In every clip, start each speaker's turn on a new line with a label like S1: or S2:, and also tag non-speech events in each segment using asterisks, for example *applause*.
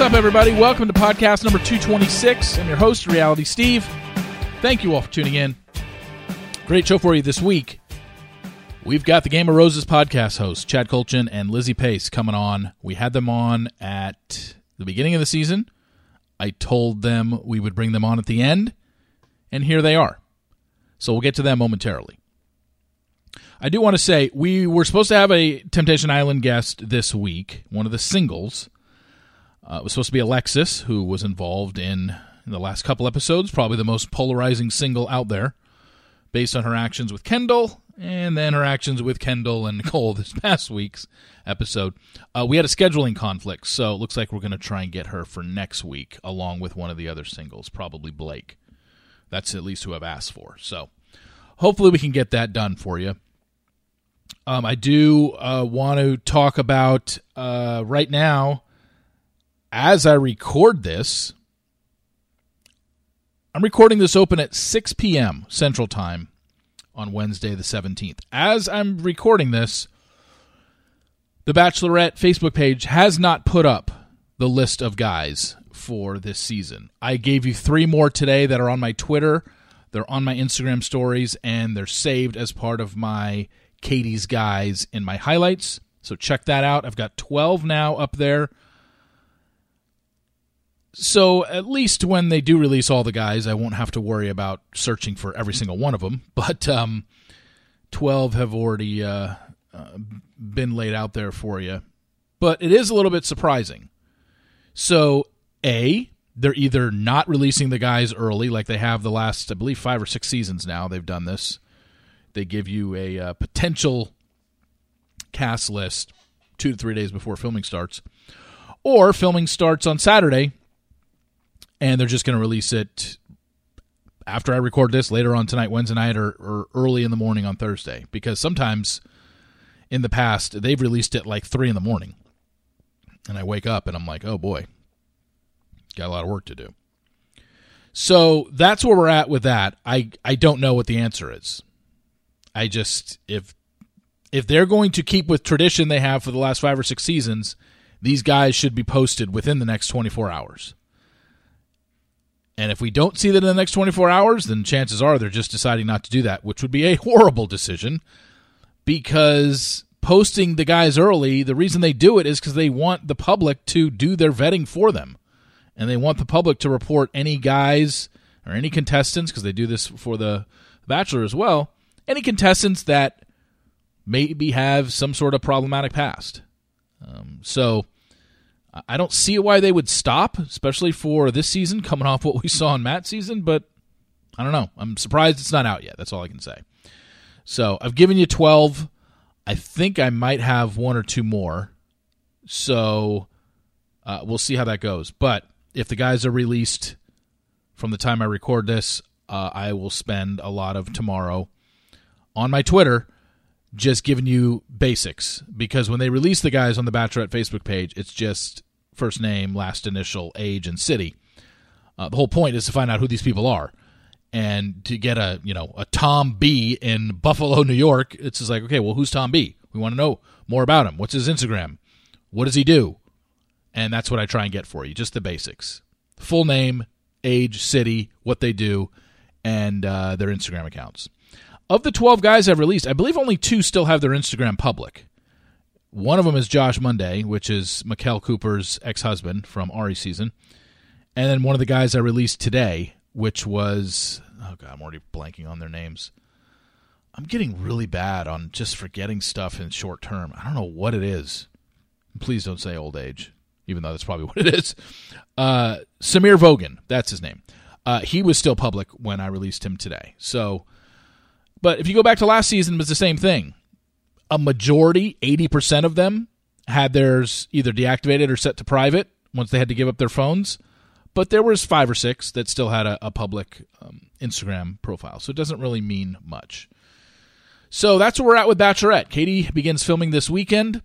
S1: What's up, everybody? Welcome to podcast number 226. I'm your host, Reality Steve. Thank you all for tuning in. Great show for you this week. We've got the Game of Roses podcast hosts, Chad Kultgen and Lizzie Pace, coming on. We had them on at the beginning of the season. I told them we would bring them on at the end, and here they are. So we'll get to them momentarily. I do want to say we were supposed to have a Temptation Island guest this week, one of the singles. Uh, it was supposed to be Alexis, who was involved in, in the last couple episodes, probably the most polarizing single out there, based on her actions with Kendall and then her actions with Kendall and *laughs* Nicole this past week's episode. Uh, we had a scheduling conflict, so it looks like we're going to try and get her for next week, along with one of the other singles, probably Blake. That's at least who I've asked for. So hopefully we can get that done for you. Um, I do uh, want to talk about uh, right now as I record this, I'm recording this open at 6 p.m. Central Time on Wednesday, the 17th. As I'm recording this, the Bachelorette Facebook page has not put up the list of guys for this season. I gave you three more today that are on my Twitter, they're on my Instagram stories, and they're saved as part of my Katie's Guys in my highlights. So check that out. I've got 12 now up there so at least when they do release all the guys, I won't have to worry about searching for every single one of them. *laughs* But um, twelve have already uh, uh, been laid out there for you. But it is a little bit surprising. So a they're either not releasing the guys early, like they have the last, I believe, five or six seasons now. They've done this. They give you a uh, potential cast list two to three days before filming starts, or filming starts on Saturday and they're just going to release it after I record this later on tonight, Wednesday night, or, or early in the morning on Thursday. Because sometimes in the past they've released it like three in the morning, and I wake up and I'm like, oh boy, got a lot of work to do. So that's where we're at with that. I I don't know what the answer is. I just if if they're going to keep with tradition they have for the last 5 or 6 seasons, these guys should be posted within the next 24 hours. And if we don't see that in the next 24 hours, then chances are they're just deciding not to do that, which would be a *laughs* horrible decision because posting the guys early, the reason they do it is because they want the public to do their vetting for them. And they want the public to report any guys or any contestants, because they do this for the Bachelor as well, any contestants that maybe have some sort of problematic past. Um, so I don't see why they would stop, especially for this season, coming off what we saw in Matt's season. But I don't know. I'm surprised it's not out yet. That's all I can say. So I've given you 12. I think I might have one or two more. So uh, we'll see how that goes. But if the guys are released from the time I record this, uh, I will spend a lot of tomorrow on my Twitter just giving you basics because when they release the guys on the Bachelorette Facebook page, it's just first name, last initial, age, and city. Uh, the whole point is to find out who these people are, and to get a you know a Tom B in Buffalo, New York. It's just like okay, well, who's Tom B? We want to know more about him. What's his Instagram? What does he do? And that's what I try and get for you, just the basics: full name, age, city, what they do, and uh, their Instagram accounts. Of the 12 guys I've released, I believe only two still have their Instagram public. One of them is Josh Monday, which is Maquel Cooper's ex husband from Arie season. And then one of the guys I released today, which was, oh God, I'm already blanking on their names. I'm getting really bad on just forgetting stuff in short term. I don't know what it is. Please don't say old age, even though that's probably *laughs* what it is. Uh, Samir Vogan, that's his name. Uh, he was still public when I released him today. So but if you go back to last season, it was the same thing. A majority, 80% of them, had theirs either deactivated or set to private once they had to give up their phones. But there was five or six that still had a, a public um, Instagram profile, so it doesn't really mean much. So that's where we're at with Bachelorette. Katie begins filming this weekend.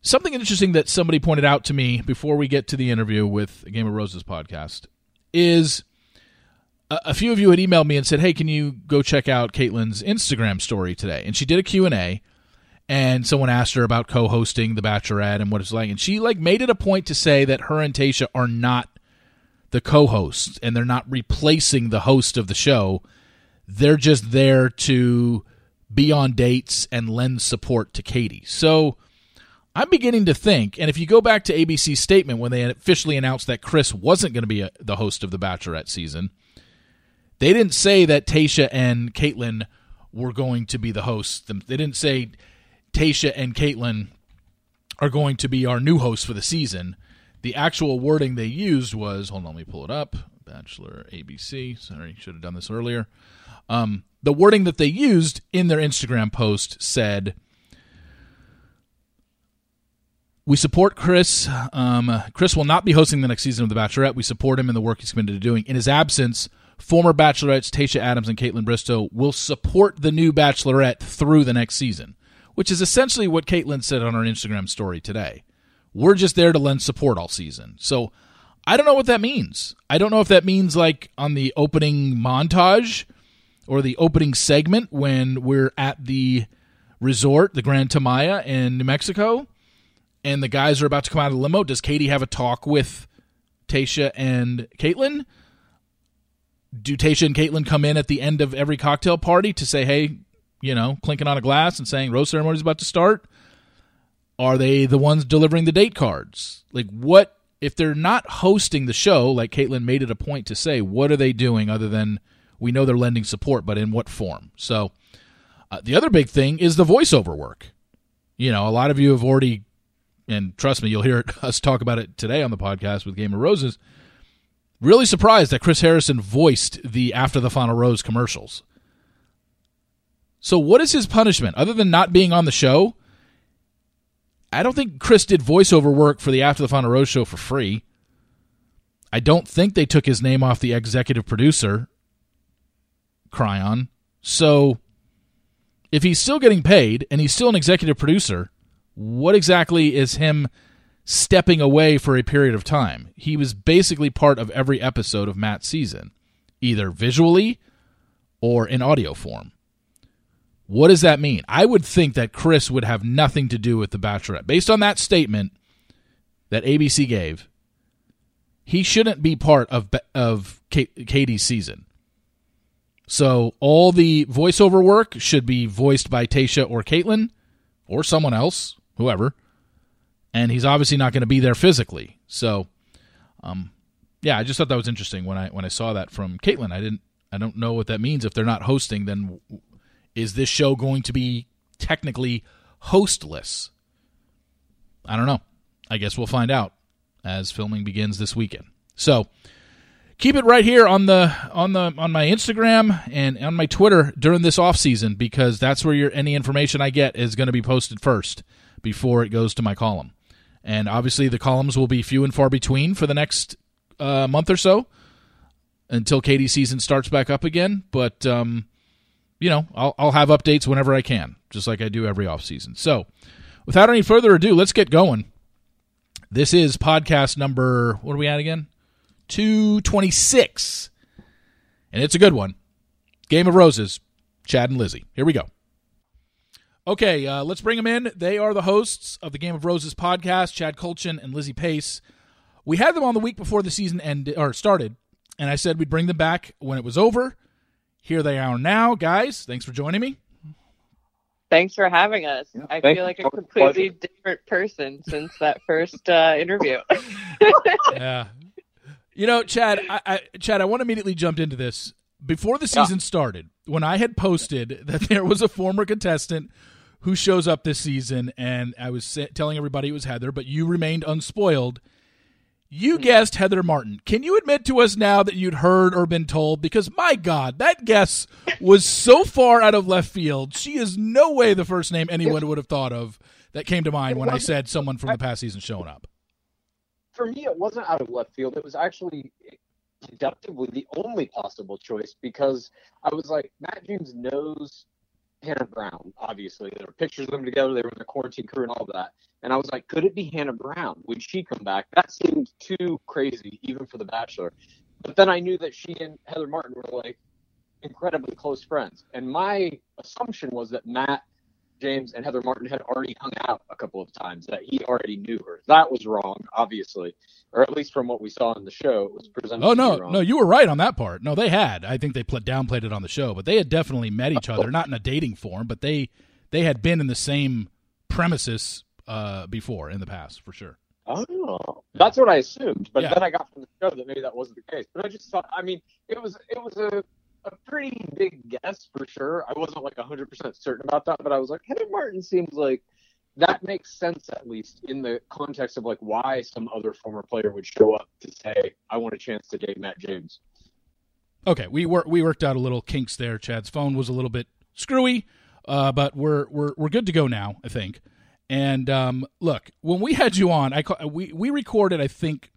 S1: Something interesting that somebody pointed out to me before we get to the interview with Game of Roses podcast is a, a few of you had emailed me and said, "Hey, can you go check out Kaitlyn's Instagram story today?" And she did a Q&A and someone asked her about co-hosting The Bachelorette and what it's like and she like made it a point to say that her and Tayshia are not the co-hosts and they're not replacing the host of the show they're just there to be on dates and lend support to Katie. So I'm beginning to think, and if you go back to ABC's statement when they officially announced that Chris wasn't going to be a, the host of the Bachelorette season, they didn't say that Tayshia and Kaitlyn were going to be the hosts. They didn't say Tayshia and Kaitlyn are going to be our new hosts for the season. The actual wording they used was hold on, let me pull it up. Bachelor ABC. Sorry, should have done this earlier. Um, the wording that they used in their Instagram post said, we support Chris. Um, Chris will not be hosting the next season of The Bachelorette. We support him in the work he's committed to doing. In his absence, former Bachelorettes Tayshia Adams and Kaitlyn Bristowe will support the new Bachelorette through the next season, which is essentially what Kaitlyn said on her Instagram story today. We're just there to lend support all season. So I don't know what that means. I don't know if that means like on the opening montage or the opening segment when we're at the resort, the Grand Tamaya in New Mexico, and the guys are about to come out of the limo. Does Katie have a talk with Tayshia and Kaitlyn? Do Tayshia and Kaitlyn come in at the end of every cocktail party to say, hey, you know, clinking on a glass and saying rose ceremony is about to start? Are they the ones delivering the date cards? Like, what if they're not hosting the show? Like Kaitlyn made it a point to say, what are they doing other than we know they're lending support, but in what form? So uh, the other big thing is the voiceover work. You know, a lot of you have already, and trust me, you'll hear *laughs* us talk about it today on the podcast with Game of Roses. Really surprised that Chris Harrison voiced the After the Final Rose commercials. So, what is his punishment other than not being on the show? I don't think Chris did voiceover work for the After the Final Rose show for free. I don't think they took his name off the executive producer chyron. So if he's still getting paid and he's still an executive producer, what exactly is him stepping away for a period of time? He was basically part of every episode of Matt's season, either visually or in audio form. What does that mean? I would think that Chris would have nothing to do with The Bachelorette. Based on that statement that ABC gave, he shouldn't be part of of Katie's season. So all the voiceover work should be voiced by Tayshia or Kaitlyn or someone else, whoever. And he's obviously not going to be there physically. So, um, yeah, I just thought that was interesting when I when I saw that from Kaitlyn. I didn't I don't know what that means. If they're not hosting, then is this show going to be technically hostless? I don't know. I guess we'll find out as filming begins this weekend. So, keep it right here on the on the on my Instagram and on my Twitter during this off season because that's where your any information I get is going to be posted first before it goes to my column. And obviously the columns will be few and far between for the next uh, month or so until Katie's season starts back up again. But um, you know, I'll I'll have updates whenever I can, just like I do every off season. So, without any further ado, let's get going. This is podcast number. What are we at again? 226. And it's a good one. Game of Roses, Chad and Lizzie. Here we go. Okay, uh, let's bring them in. They are the hosts of the Game of Roses podcast, Chad Kultgen and Lizzie Pace. We had them on the week before the season ended or started, and I said we'd bring them back when it was over. Here they are now, guys. Thanks for joining me.
S2: Thanks for having us. Yeah, I feel like a completely different person since that first uh, interview. *laughs*
S1: yeah, you know, Chad, I, I, Chad, I want to immediately jump into this. Before the season yeah. started, when I had posted that there was a former contestant who shows up this season, and I was telling everybody it was Heather, but you remained unspoiled. You hmm. guessed Heather Martin. Can you admit to us now that you'd heard or been told? Because my God, that guess was so far out of left field. She is no way the first name anyone would have thought of that came to mind when I said someone from the past season showing up.
S3: for me, it wasn't out of left field. It was actually deductively the only possible choice because I was like, Matt James knows Hannah Brown, obviously. There were pictures of them together. They were in the quarantine crew and all that. And I was like, could it be Hannah Brown? Would she come back? That seemed too crazy, even for The Bachelor. But then I knew that she and Heather Martin were like incredibly close friends. And my assumption was that Matt James and Heather Martin had already hung out a couple of times, that he already knew her. That was wrong, obviously, or at least from what we saw in the show, it was presented.
S1: Oh no, no, you were right on that part. No, they had. I think they pl- downplayed it on the show, but they had definitely met each other, not in a dating form, but they they had been in the same premises uh, before in the past for sure.
S3: Oh, that's what I assumed, but yeah. then I got from the show that maybe that wasn't the case. But I just thought, I mean, it was it was a a pretty big guess for sure. I wasn't like 100% certain about that, but I was like, Heather Martin seems like that makes sense at least in the context of like why some other former player would show up to say, I want a chance to date Matt James.
S1: Okay, we wor- we worked out a little kinks there. Chad's phone was a little bit screwy, uh, but we're we're we're good to go now, I think. And um, look, when we had you on, I we we recorded. I think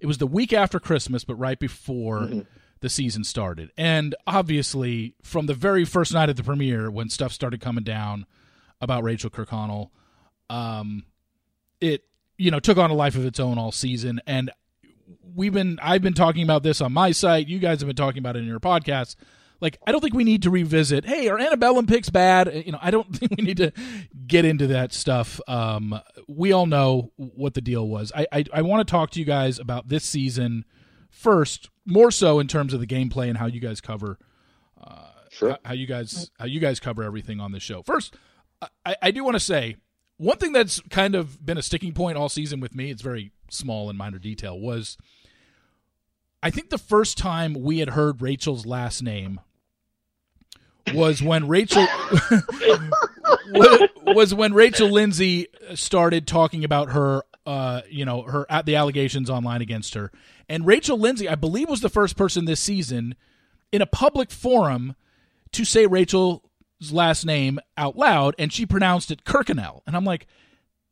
S1: it was the week after Christmas, but right before. Mm-hmm the season started. And obviously, from the very first night of the premiere, when stuff started coming down about Rachel Kirkconnell, um, it you know took on a life of its own all season. And we've been I've been talking about this on my site. You guys have been talking about it in your podcast. Like I don't think we need to revisit. Hey, are antebellum picks bad? You know, I don't *laughs* think we need to get into that stuff. Um, we all know what the deal was. I I, I want to talk to you guys about this season first, more so in terms of the gameplay and how you guys cover, uh, sure. how you guys how you guys cover everything on this show. First, I, I do want to say one thing that's kind of been a sticking point all season with me. It's very small and minor detail. Was I think the first time we had heard Rachel's last name was when Rachel *laughs* was when Rachel Lindsay started talking about her uh, you know, her at the allegations online against her. And Rachel Lindsay, I believe, was the first person this season in a public forum to say Rachel's last name out loud, and she pronounced it Kirkconnell. And I'm like,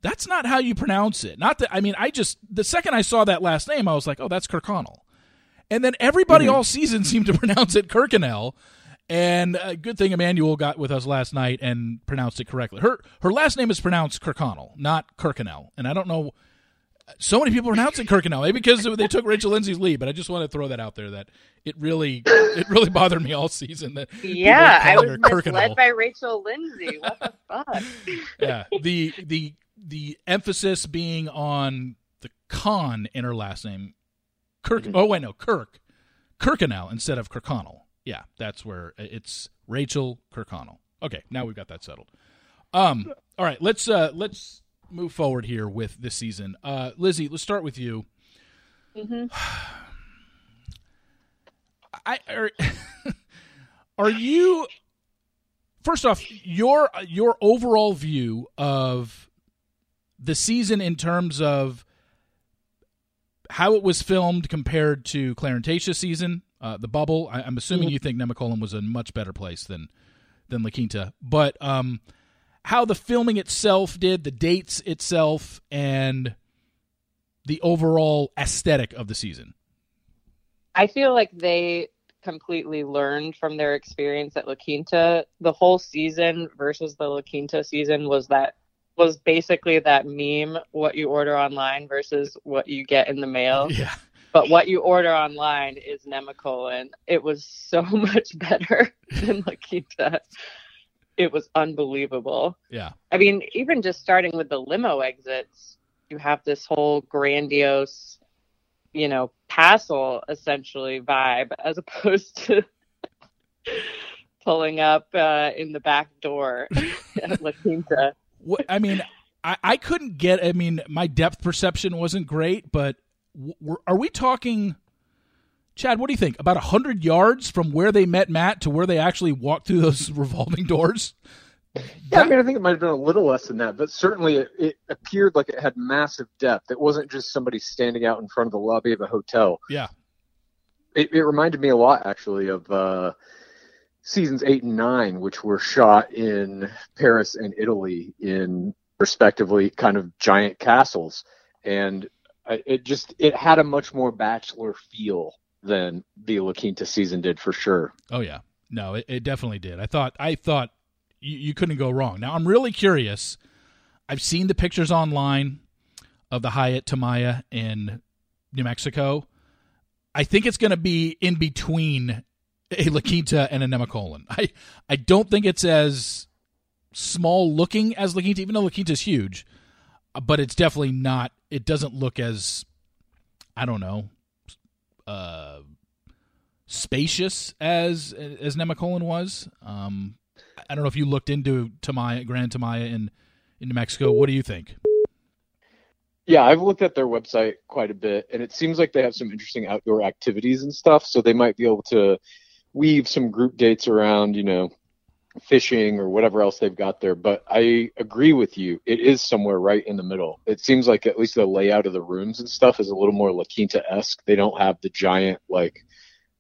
S1: that's not how you pronounce it. Not that I mean, I just the second I saw that last name, I was like, oh, that's Kirkconnell. And then everybody mm-hmm. all season *laughs* seemed to pronounce it Kirkconnell. And a uh, good thing Emmanuel got with us last night and pronounced it correctly. Her her last name is pronounced Kirkconnell, not Kirkconnell. And I don't know. So many people pronounce it Kirkconnell, maybe because they took Rachel Lindsay's lead. But I just want to throw that out there that it really it really bothered me all season that
S2: yeah I was misled by Rachel Lindsay. What the fuck?
S1: yeah, the the the emphasis being on the con in her last name, Kirk. Mm-hmm. Oh wait, no, Kirk, Kirkconnell instead of Kirkconnell yeah, that's where it's Rachel Kirkconnell. Okay, now we've got that settled. Um, all right, let's uh, let's move forward here with this season. Uh, Lizzie, let's start with you. Mm-hmm. I are, *laughs* are you first off your your overall view of the season in terms of how it was filmed compared to Clare and Tayshia's season uh, the bubble. I, am assuming mm-hmm. you think Nemacolin was a much better place than than La Quinta, but um, how the filming itself did, the dates itself, and the overall aesthetic of the season.
S2: I feel like they completely learned from their experience at La Quinta. The whole season versus the La Quinta season was that was basically that meme what you order online versus what you get in the mail. *laughs*
S1: Yeah
S2: but what you order online is Nemacolin. It was so *laughs* much better than La Quinta. It was unbelievable.
S1: Yeah.
S2: I mean, even just starting with the limo exits, you have this whole grandiose, you know, castle essentially vibe *laughs* as opposed to pulling up uh, in the back door *laughs* at La Quinta.
S1: I mean, I, I couldn't get, I mean, my depth perception wasn't great, but are we talking Chad, what do you think? About 100 yards from where they met Matt to where they actually walked through those *laughs* revolving doors?
S3: Yeah, I mean, I think it might have been a little less than that, but certainly it, it, appeared like it had massive depth. It wasn't just somebody standing out in front of the lobby of a hotel.
S1: Yeah.
S3: It, it reminded me a lot, actually, of uh, seasons eight and nine, which were shot in Paris and Italy in respectively kind of giant castles. And it just it had a much more bachelor feel than the La Quinta season did for sure.
S1: Oh yeah, no, it, it definitely did. I thought I thought you, you couldn't go wrong. Now I'm really curious. I've seen the pictures online of the Hyatt Tamaya in New Mexico. I think it's going to be in between a La Quinta and a Nemacolin. I I don't think it's as small looking as La Quinta, even though La Quinta's huge, but it's definitely not. It doesn't look as I don't know, uh, spacious as as Nemacolin was. Um, I don't know if you looked into Tamaya, Grand Tamaya in in New Mexico. What do you think?
S3: Yeah, I've looked at their website quite a bit, and it seems like they have some interesting outdoor activities and stuff. So they might be able to weave some group dates around, you know, fishing or whatever else they've got there. But I agree with you; it is somewhere right in the middle. It seems like at least the layout of the rooms and stuff is a little more La Quinta esque. They don't have the giant like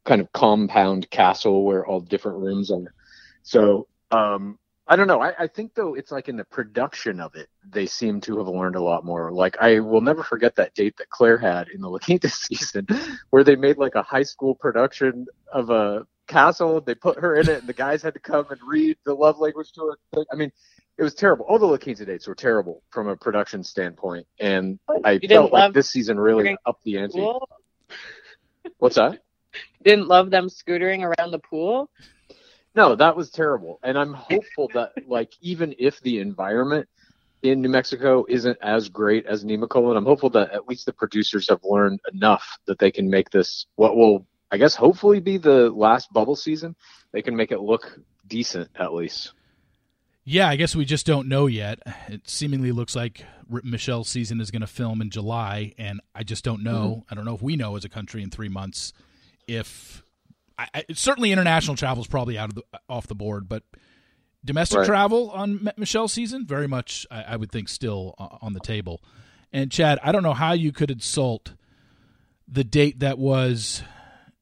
S3: kind of compound castle where all different rooms are. So um, I don't know. I, I, think though it's like in the production of it, they seem to have learned a lot more. Like I will never forget that date that Claire had in the La Quinta *laughs* season, where they made like a high school production of a castle. They put her in it, and the guys had to come and read the love language to her. I mean, it was terrible. All the La Quinta dates were terrible from a production standpoint, and I felt like this season really upped the ante. What's that?
S2: Didn't love them scootering around the pool.
S3: No, that was terrible. And I'm hopeful that like even if the environment in New Mexico isn't as great as Nemacolin, I'm hopeful that at least the producers have learned enough that they can make this what will I guess hopefully be the last bubble season. They can make it look decent at least.
S1: Yeah, I guess we just don't know yet. It seemingly looks like Michelle's season is going to film in July, and I just don't know. Mm-hmm. I don't know if we know as a country in three months if I, I, certainly international travel is probably out of the, off the board, but domestic right. travel on Michelle's season very much I, I would think still on the table. And Chad, I don't know how you could insult the date that was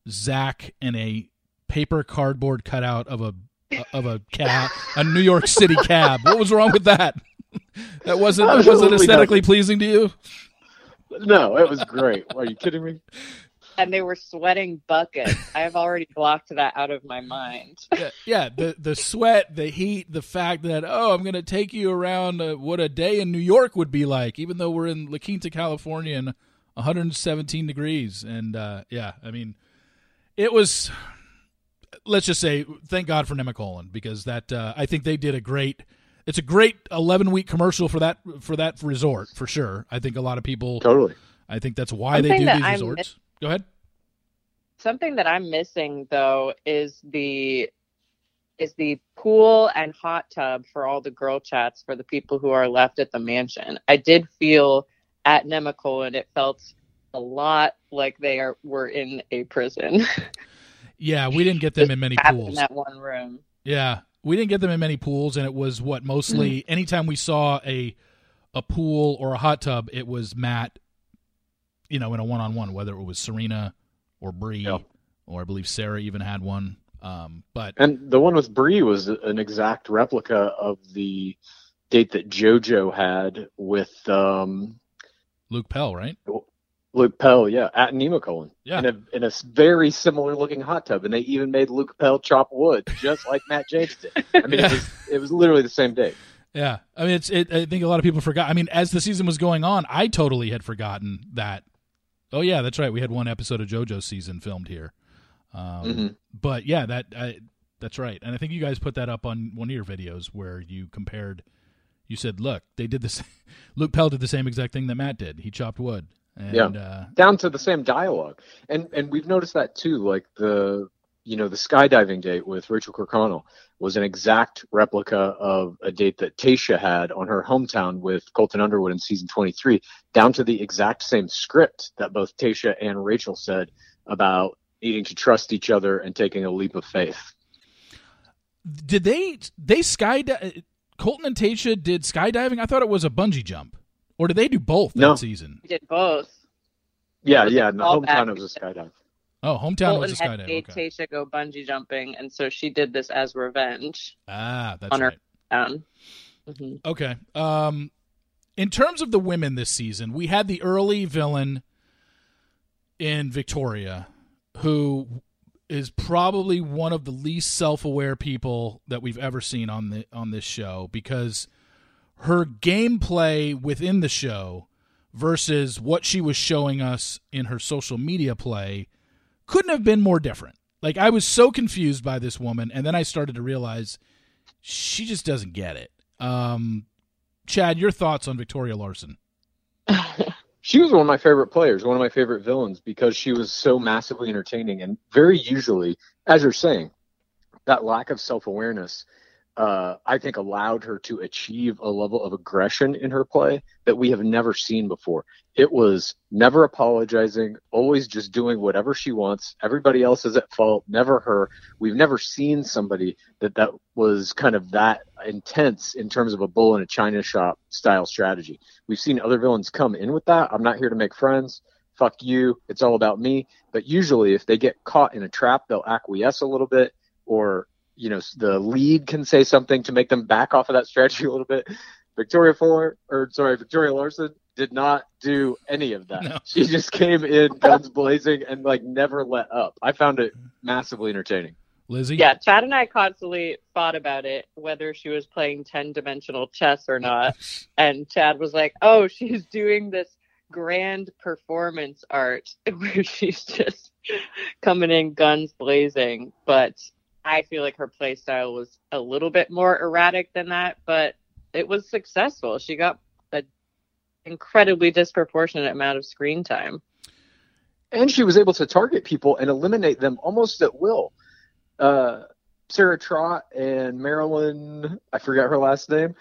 S1: Zach in a paper cardboard cutout of a of a cab, a New York City cab. What was wrong with that? *laughs* that wasn't was it aesthetically nothing. pleasing to you?
S3: No, it was great. Are you kidding me?
S2: and they were sweating buckets. I've already blocked that out of my mind. *laughs*
S1: Yeah, yeah, the the sweat, the heat, the fact that oh, I'm going to take you around uh, what a day in New York would be like, even though we're in La Quinta, California, and 117 degrees, and uh, yeah, I mean, it was. Let's just say, thank God for Nemacolin because that uh, I think they did a great. It's a great 11 week commercial for that for that resort for sure. I think a lot of people
S3: totally.
S1: I think that's why they do these resorts. Go ahead.
S2: Something that I'm missing though is the is the pool and hot tub for all the girl chats for the people who are left at the mansion. I did feel at Nemacolin it felt a lot like they are were in a prison. *laughs*
S1: yeah, we didn't get them in many pools.
S2: In that one room.
S1: Yeah, we didn't get them in many pools, and it was what mostly mm-hmm. anytime we saw a a pool or a hot tub, it was Matt you know, in a one on one, whether it was Serena or Bri, or I believe Sarah even had one. Um, but
S3: and the one with Bri was an exact replica of the date that JoJo had with um,
S1: Luke Pell, right?
S3: Luke Pell, yeah, at Nemacolin.
S1: Yeah.
S3: In a, in a very similar looking hot tub. And they even made Luke Pell chop wood, just like Matt James did. I mean, *laughs* yeah. it, was, it was literally the same day.
S1: Yeah. I mean, it's, it, I think a lot of people forgot. I mean, as the season was going on, I totally had forgotten that Oh yeah, that's right. We had one episode of JoJo season filmed here. Um, mm-hmm. But yeah, that I, that's right. And I think you guys put that up on one of your videos where you compared. You said, "Look, they did this. *laughs* Luke Pell did the same exact thing that Matt did. He chopped wood." And,
S3: yeah,
S1: uh,
S3: down to the same dialogue. And and we've noticed that too. Like the you know the skydiving date with Rachel Kirkconnell was an exact replica of a date that Tayshia had on her hometown with Colton Underwood in season 23, down to the exact same script that both Tayshia and Rachel said about needing to trust each other and taking a leap of faith.
S1: Did they they skydive? Colton and Tayshia did skydiving. I thought it was a bungee jump, or did they do both
S3: no.
S1: that season?
S2: We did both.
S3: Yeah, yeah. In the hometown, it was a skydive.
S1: Oh, hometown Colton was a skydive.
S2: Had okay. Tayshia go bungee jumping, and so she did this as revenge.
S1: Ah, that's on
S2: right. Her town. Mm-hmm.
S1: Okay. Um, in terms of the women this season, we had the early villain in Victoria, who is probably one of the least self-aware people that we've ever seen on the on this show because her gameplay within the show versus what she was showing us in her social media play couldn't have been more different. Like I was so confused by this woman and then I started to realize she just doesn't get it. Um Chad, your thoughts on Victoria Larson? *laughs*
S3: she was one of my favorite players, one of my favorite villains because she was so massively entertaining and very usually, as you're saying, that lack of self awareness uh, I think allowed her to achieve a level of aggression in her play that we have never seen before. It was never apologizing, always just doing whatever she wants. Everybody else is at fault, never her. We've never seen somebody that that was kind of that intense in terms of a bull in a china shop style strategy. We've seen other villains come in with that. I'm not here to make friends. Fuck you. It's all about me. But usually, if they get caught in a trap, they'll acquiesce a little bit or you know the lead can say something to make them back off of that strategy *laughs* a little bit. Victoria Fuller, or sorry, Victoria Larson did not do any of that. *laughs* No. She just came in guns blazing and like never let up. I found it massively entertaining.
S1: Lizzie?
S2: Yeah, Chad and I constantly thought about it, whether she was playing 10 dimensional chess or not. *laughs* and Chad was like, oh, she's doing this grand performance art where she's just coming in guns blazing. But I feel like her play style was a little bit more erratic than that, but it was successful. She got an incredibly disproportionate amount of screen time.
S3: And she was able to target people and eliminate them almost at will. Uh, Sarah Trott and Marilyn, I forgot her last name,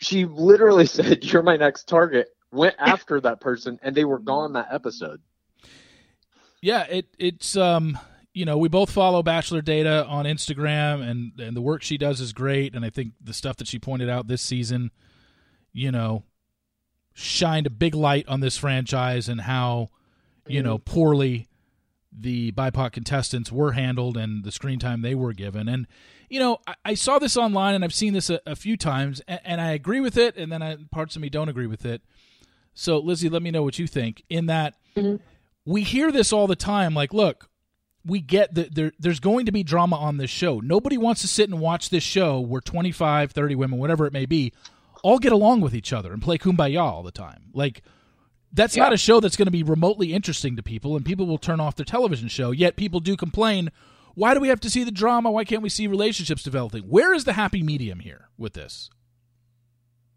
S3: she literally *laughs* said, You're my next target, went *laughs* after that person, and they were gone that episode.
S1: Yeah, it it's um you know, we both follow Bachelor Data on Instagram, and and the work she does is great. And I think the stuff that she pointed out this season, you know, shined a big light on this franchise and how, you know, poorly the BIPOC contestants were handled and the screen time they were given. And you know, I, I saw this online, and I've seen this a, a few times, and, and, I agree with it, and then I, parts of me don't agree with it. So, Lizzie, let me know what you think. In that, mm-hmm. we hear this all the time, like, look we get that there, there's going to be drama on this show. Nobody wants to sit and watch this show where 25, 30 women, whatever it may be, all get along with each other and play kumbaya all the time. Like, that's yeah. not a show that's going to be remotely interesting to people, and people will turn off their television show. Yet people do complain why do we have to see the drama? Why can't we see relationships developing? Where is the happy medium here with this?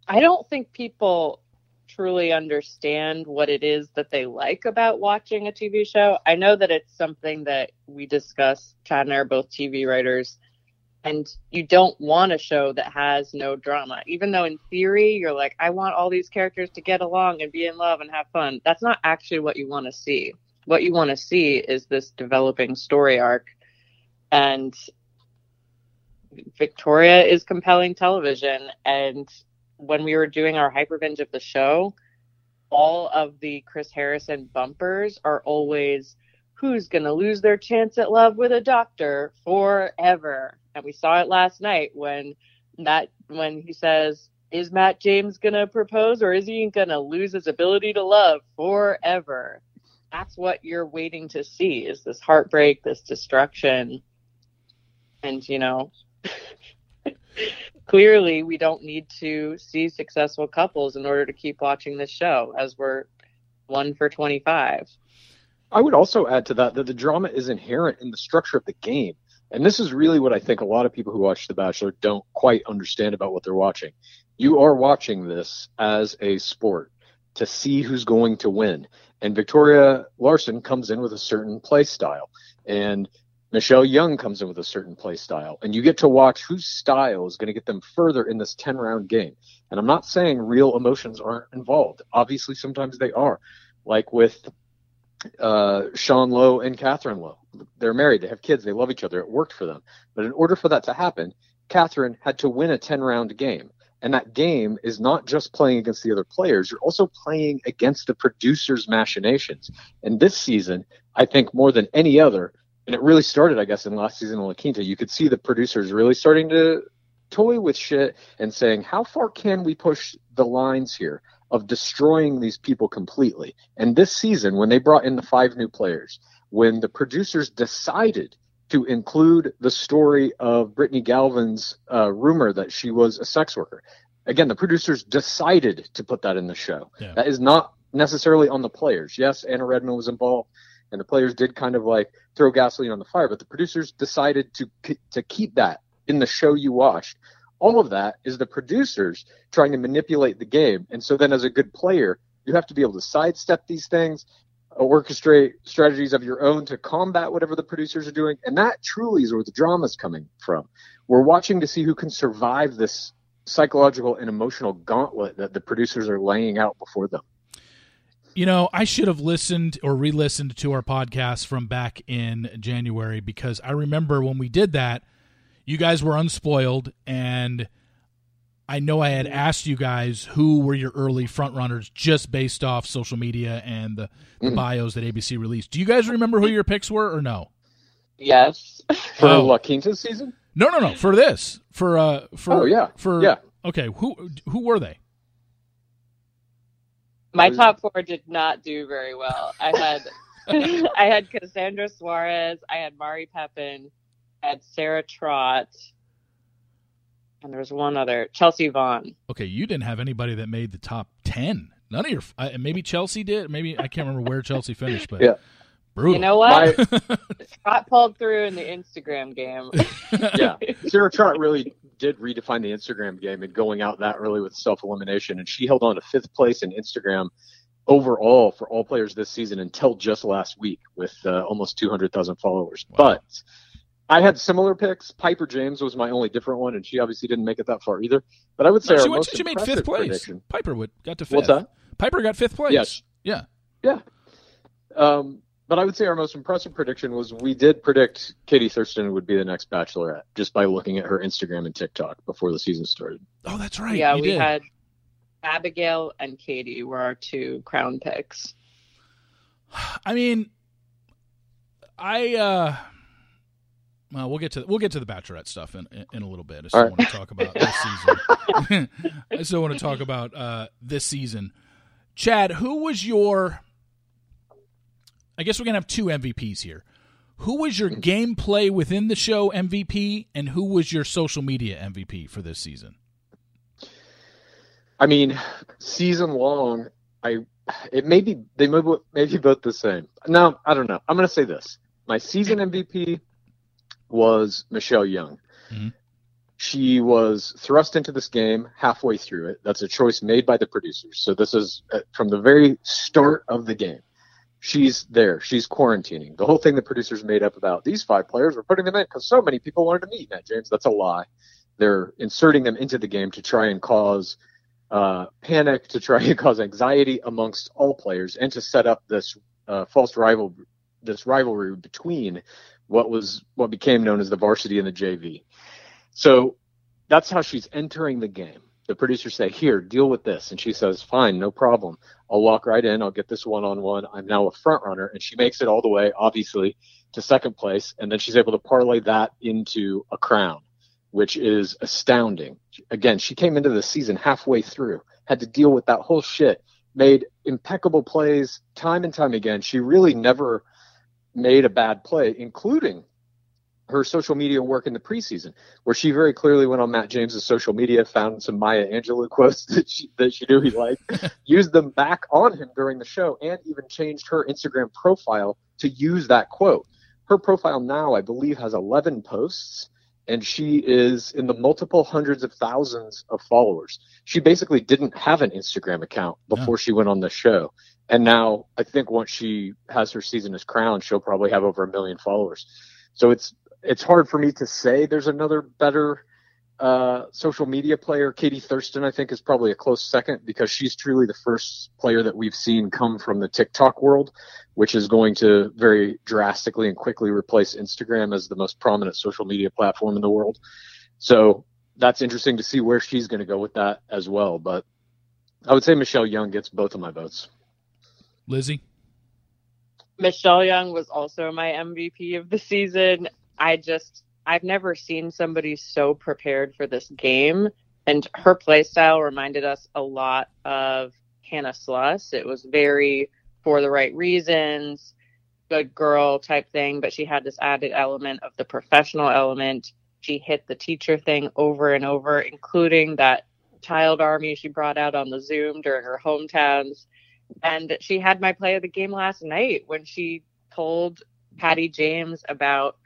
S2: I don't think people truly understand what it is that they like about watching a TV show. I know that it's something that we discuss. Chad and I are both TV writers, and you don't want a show that has no drama. Even though in theory you're like, I want all these characters to get along and be in love and have fun. That's not actually what you want to see. What you want to see is this developing story arc. And Victoria is compelling television and when we were doing our hypervenge of the show, all of the Chris Harrison bumpers are always who's going to lose their chance at love with a doctor forever. And we saw it last night when Matt when he says, "Is Matt James going to propose or is he going to lose his ability to love forever?" That's what you're waiting to see is this heartbreak, this destruction. And you know, clearly we don't need to see successful couples in order to keep watching this show as we're one for 25
S3: i would also add to that that the drama is inherent in the structure of the game. And this is really what i think a lot of people who watch the bachelor don't quite understand about what they're watching. You are watching this as a sport to see who's going to win. And victoria larson comes in with a certain play style. And Michelle Young comes in with a certain play style, and you get to watch whose style is going to get them further in this 10 round game. And I'm not saying real emotions aren't involved. Obviously, sometimes they are. Like with uh, Sean Lowe and Catherine Lowe. They're married, they have kids, they love each other. It worked for them. But in order for that to happen, Catherine had to win a 10 round game. And that game is not just playing against the other players, you're also playing against the producer's machinations. And this season, I think more than any other, and it really started, I guess, in last season in La Quinta. You could see the producers really starting to toy with shit and saying, how far can we push the lines here of destroying these people completely. And this season, when they brought in the five new players, when the producers decided to include the story of Brittany Galvin's uh, rumor that she was a sex worker, again, the producers decided to put that in the show.
S1: Yeah.
S3: That is not necessarily on the players. Yes, Anna Redmond was involved, and the players did kind of like throw gasoline on the fire, but the producers decided to to keep that in the show you watched. All of that is the producers trying to manipulate the game, and so then as a good player, you have to be able to sidestep these things, orchestrate strategies of your own to combat whatever the producers are doing, and that truly is where the drama is coming from. We're watching to see who can survive this psychological and emotional gauntlet that the producers are laying out before them.
S1: You know, I should have listened or re listened to our podcast from back in January because I remember when we did that, you guys were unspoiled, and I know I had asked you guys who were your early front runners just based off social media and the, the
S3: Mhm.
S1: bios that ABC released. Do you guys remember who your picks were or no?
S2: Yes. *laughs*
S3: For
S1: Oh.
S3: La Quinta season?
S1: No, no, no. For this, for uh, for
S3: Oh, yeah.
S1: for
S3: Yeah.
S1: Okay, who who were they?
S2: My
S3: Was-
S2: top four did not do very well. I had *laughs* I had Cassandra Suarez, I had Mari Pepin, I had Sarah Trott, and there was one other, Chelsea Vaughn.
S1: Okay, you didn't have anybody that made the top ten. None of your uh, maybe Chelsea did. Maybe I can't remember where Chelsea finished, but
S3: Yeah.
S1: brutal.
S2: You know what?
S3: My,
S2: Trott pulled through in the Instagram game. *laughs*
S3: yeah, Sarah Trott really did redefine the Instagram game and going out that early with self elimination, and she held on to fifth place in Instagram overall for all players this season until just last week with uh, almost 200,000 followers.
S1: Wow.
S3: But I had similar picks. Piper James was my only different one, and she obviously didn't make it that far either. But I would say
S1: No, she, went, she made fifth place.
S3: prediction.
S1: Piper would got to fifth.
S3: What's that?
S1: Piper got fifth place.
S3: Yes.
S1: Yeah. Yeah.
S3: Um, but I would say our most impressive prediction was we did predict Katie Thurston would be the next Bachelorette just by looking at her Instagram and TikTok before the season started.
S1: Oh, that's right.
S2: yeah,
S1: you
S2: we
S1: did.
S2: had Abigail and Katie were our two crown picks.
S1: I mean, I uh well, we'll get to we'll get to the Bachelorette stuff in in, in a little bit. I still
S3: All right.
S1: want to talk about this season. *laughs* I still want to talk about uh this season. Chad, who was your? I guess we're gonna have two MVPs here. Who was your gameplay within the show MVP, and who was your social media MVP for this season?
S3: I mean, season long, I it may be they may, be both the same. No, I don't know. I'm going to say this: my season MVP was Michelle Young.
S1: Mhm.
S3: She was thrust into this game halfway through it. That's a choice made by the producers. So this is uh, from the very start of the game. She's there. She's quarantining. The whole thing the producers made up about these five players, we're putting them in because so many people wanted to meet Matt James. That's a lie. They're inserting them into the game to try and cause uh, panic, to try and *laughs* cause anxiety amongst all players, and to set up this uh, false rival, this rivalry between what was what became known as the varsity and the JV. So that's how she's entering the game. The producers say, "Here, deal with this," and she says, "Fine, no problem. I'll walk right in. I'll get this one-on-one. I'm now a front runner," and she makes it all the way, obviously, to second place, and then she's able to parlay that into a crown, which is astounding. Again, she came into the season halfway through, had to deal with that whole shit, made impeccable plays time and time again. She really never made a bad play, including her social media work in the preseason, where she very clearly went on Matt James's social media, found some Maya Angelou quotes *laughs* that she that she knew he liked, *laughs* used them back on him during the show, and even changed her Instagram profile to use that quote. Her profile now, I believe, has 11 posts, and she is in the multiple hundreds of thousands of followers. She basically didn't have an Instagram account before she went on the show. And now I think once she has her season as crowned, she'll probably have over a million followers. So it's it's hard for me to say there's another better uh, social media player. Katie Thurston, I think, is probably a close second because she's truly the first player that we've seen come from the TikTok world, which is going to very drastically and quickly replace Instagram as the most prominent social media platform in the world. So that's interesting to see where she's going to go with that as well. But I would say Michelle Young gets both of my votes.
S1: Lizzie.
S2: Michelle Young was also my MVP of the season. I just I've never seen somebody so prepared for this game and her play style reminded us a lot of Hannah Sluss. It was very for the right reasons, good girl type thing, but she had this added element of the professional element. She hit the teacher thing over and over, including that child army she brought out on the Zoom during her hometowns. And she had my play of the game last night when she told Patty James about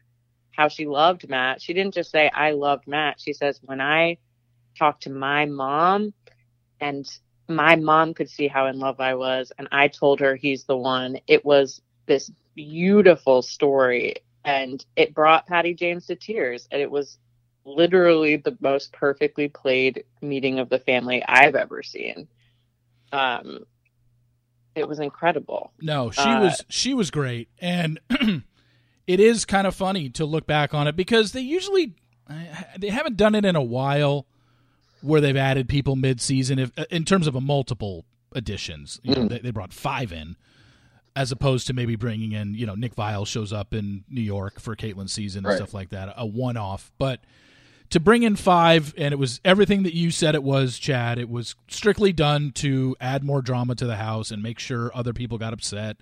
S2: how she loved Matt. She didn't just say, I loved Matt. She says, when I talked to my mom and my mom could see how in love I was, and I told her he's the one, it was this beautiful story. And it brought Patty James to tears. And it was literally the most perfectly played meeting of the family I've ever seen. Um, it was incredible.
S1: No, she uh, was she was great, and *clears throat* it is kind of funny to look back on it because they usually they haven't done it in a while where they've added people mid-season if, in terms of a multiple additions. You know, mm. they, they, brought five in as opposed to maybe bringing in you know Nick Viall shows up in New York for Kaitlyn's season and right. stuff like that, a one-off, but to bring in five, and it was everything that you said it was, Chad. It was strictly done to add more drama to the house and make sure other people got upset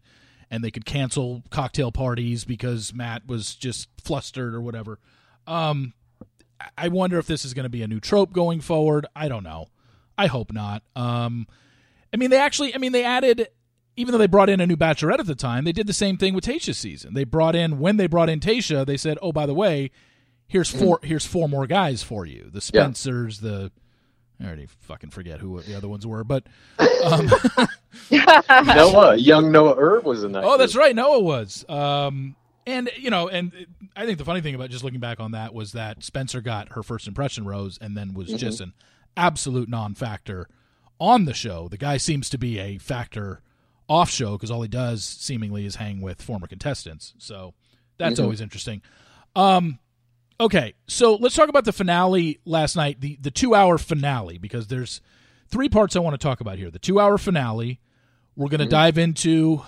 S1: and they could cancel cocktail parties because Matt was just flustered or whatever. Um, I wonder if this is going to be a new trope going forward. I don't know. I hope not. Um, I mean, they actually, I mean, they added, even though they brought in a new bachelorette at the time, they did the same thing with Tayshia's season. They brought in, when they brought in Tayshia, they said, oh, by the way, here's. 4 here's four more guys for you. The Spencers, yeah. the I already fucking forget who the other ones were, but um, *laughs*
S3: Noah, young Noah Erb was in that.
S1: Oh, group. that's right, Noah was. Um, and you know, and I think the funny thing about just looking back on that was that Spencer got her first impression rose, and then was mm-hmm. just an absolute non-factor on the show. The guy seems to be a factor off show because all he does seemingly is hang with former contestants. So that's mm-hmm. always interesting. Um, Okay, so let's talk about the finale last night, the the two hour finale, because there's three parts I want to talk about here. The two hour finale, we're going to mm-hmm. dive into.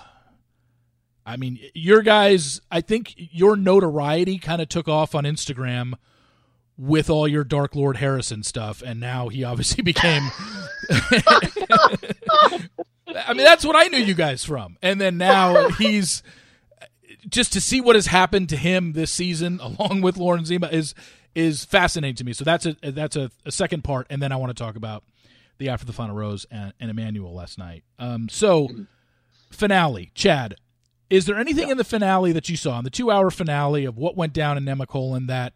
S1: I mean, your guys, I think your notoriety kind of took off on Instagram with all your Dark Lord Harrison stuff, and now he obviously *laughs* became. *laughs* *laughs* I mean, that's what I knew you guys from, and then now he's just to see what has happened to him this season, *laughs* along with Lauren Zima, is is fascinating to me. So that's a that's a, a second part, and then I want to talk about the after the final rose and, and Emmanuel last night. Um, so finale, Chad, is there anything yeah. in the finale that you saw in the two hour finale of what went down in Nemacolin that?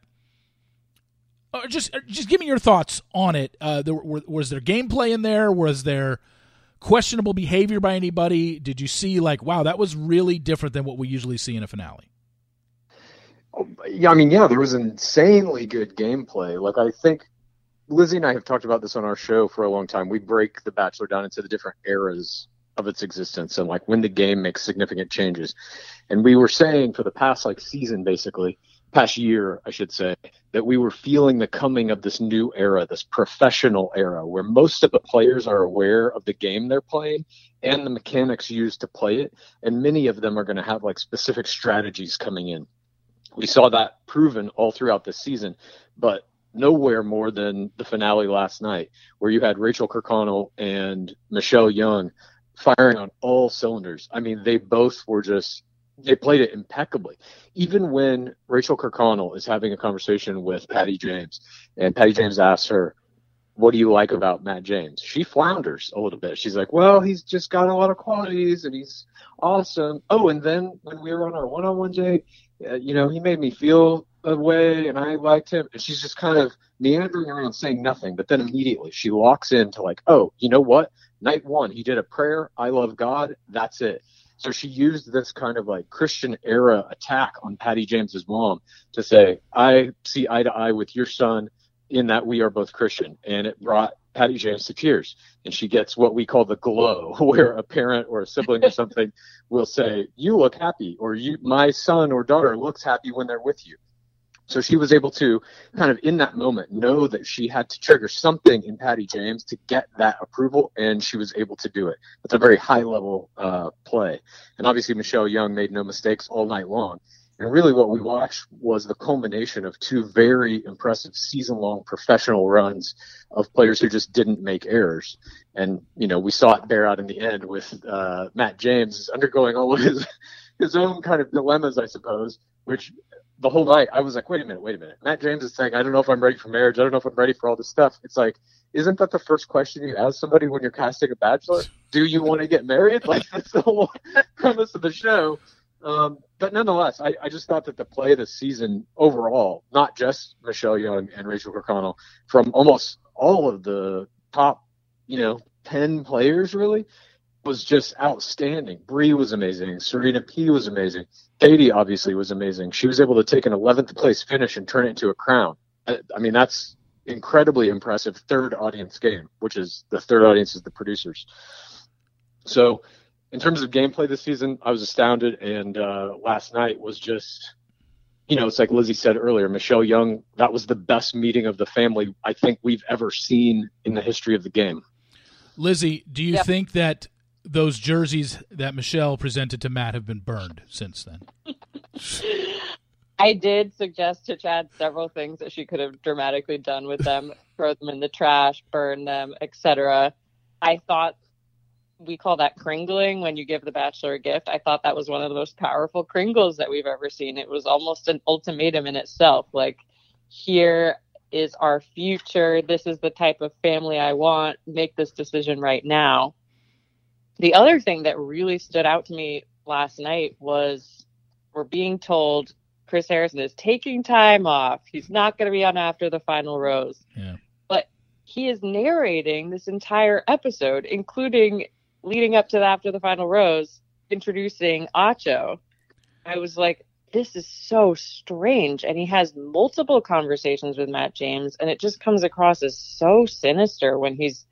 S1: Uh, just, just give me your thoughts on it. Uh, there, were, was there gameplay in there? Was there questionable behavior by anybody? Did you see like, wow, that was really different than what we usually see in a finale?
S3: Oh, yeah, I mean, yeah, there was insanely good gameplay. Like I think Lizzie and I have talked about this on our show for a long time. We break The Bachelor down into the different eras of its existence and like when the game makes significant changes. And we were saying for the past like season basically past year, I should say, that we were feeling the coming of this new era, this professional era, where most of the players are aware of the game they're playing and the mechanics used to play it. And many of them are going to have like specific strategies coming in. We saw that proven all throughout the season, but nowhere more than the finale last night, where you had Rachel Kirkconnell and Michelle Young firing on all cylinders. I mean, they both were just they played it impeccably. Even when Rachel Kirkconnell is having a conversation with Patty James, and Patty James asks her, "What do you like about Matt James?" She flounders a little bit. She's like, "Well, he's just got a lot of qualities, and he's awesome." Oh, and then when we were on our one-on-one date, uh, you know, he made me feel a way, and I liked him. And she's just kind of meandering around saying nothing, but then immediately she locks into like, "Oh, you know what? Night one, he did a prayer. I love God. That's it." So she used this kind of like Christian era attack on Patty James's mom to say, I see eye to eye with your son in that we are both Christian. And it brought Patty James to tears. And she gets what we call the glow, *laughs* where a parent or a sibling or something will say, You look happy, or you my son or daughter looks happy when they're with you. So she was able to kind of in that moment know that she had to trigger something in Patty James to get that approval, and she was able to do it. It's a very high level uh, play. And obviously, Michelle Young made no mistakes all night long. And really, what we watched was the culmination of two very impressive season long professional runs of players who just didn't make errors. And, you know, we saw it bear out in the end with uh, Matt James undergoing all of his, *laughs* his own kind of dilemmas, I suppose, which the whole night I was like, wait a minute, wait a minute. Matt James is saying, I don't know if I'm ready for marriage. I don't know if I'm ready for all this stuff. It's like, isn't that the first question you ask somebody when you're casting a bachelor? Do you want to get married? *laughs* Like that's the whole *laughs* premise of the show. Um, but nonetheless, I, I, just thought that the play of the season overall, not just Michelle Young and Rachel Kirkconnell, from almost all of the top, you know, ten players really, was just outstanding. Bri was amazing. Serena P was amazing. Katie obviously was amazing. She was able to take an 11th place finish and turn it into a crown. I, I mean, that's incredibly impressive third audience game, which is the third audience is the producers. So in terms of gameplay this season, I was astounded. And uh, last night was just, you know, it's like Lizzie said earlier, Michelle Young, that was the best meeting of the family I think we've ever seen in the history of the game.
S1: Lizzie, do you yep. think that those jerseys that Michelle presented to Matt have been burned since then?
S2: I did suggest to Chad several things that she could have dramatically done with them, *laughs* throw them in the trash, burn them, etc. I thought we call that kringling when you give the bachelor a gift. I thought that was one of the most powerful kringles that we've ever seen. It was almost an ultimatum in itself. Like, here is our future. This is the type of family I want. Make this decision right now. The other thing that really stood out to me last night was we're being told Chris Harrison is taking time off. He's not going to be on after the final rose.
S1: Yeah.
S2: But he is narrating this entire episode, including leading up to the after the final rose, introducing Acho. I was like, this is so strange. And he has multiple conversations with Matt James, and it just comes across as so sinister when he's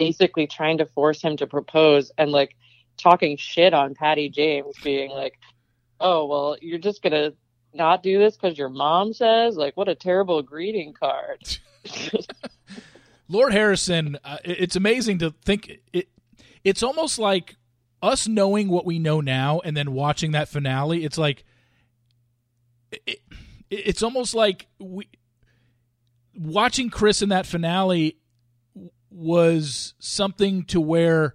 S2: basically trying to force him to propose and like talking shit on Patty James, being like, oh, well, you're just going to not do this because your mom says? Like, what a terrible greeting card. *laughs*
S1: Lord Harrison, uh, it's amazing to think it it's almost like us knowing what we know now and then watching that finale. It's like it, it's almost like we watching Chris in that finale was something to where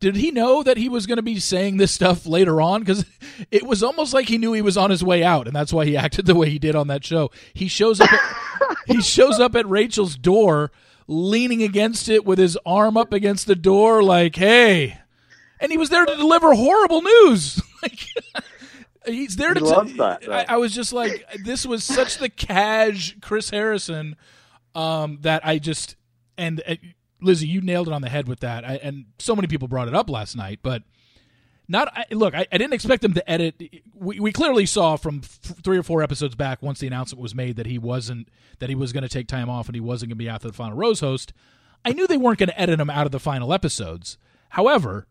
S1: did he know that he was going to be saying this stuff later on because *laughs* it was almost like he knew he was on his way out and that's why he *laughs* acted the way he did on that show he shows up at, *laughs* he shows up at rachel's door leaning against it with his arm up against the door, like, hey. And he was there to deliver horrible news. like, he's there to.
S3: He t- that,
S1: I, I, was just like, this was such the cash Chris Harrison um, that I just and uh, Lizzie, you nailed it on the head with that. I, and so many people brought it up last night, but not I, look. I, I, didn't expect them to edit. We, we clearly saw from f- three or four episodes back, once the announcement was made that he wasn't that he was going to take time off and he wasn't going to be after the final Rose host. I knew they weren't going to edit him out of the final episodes. However,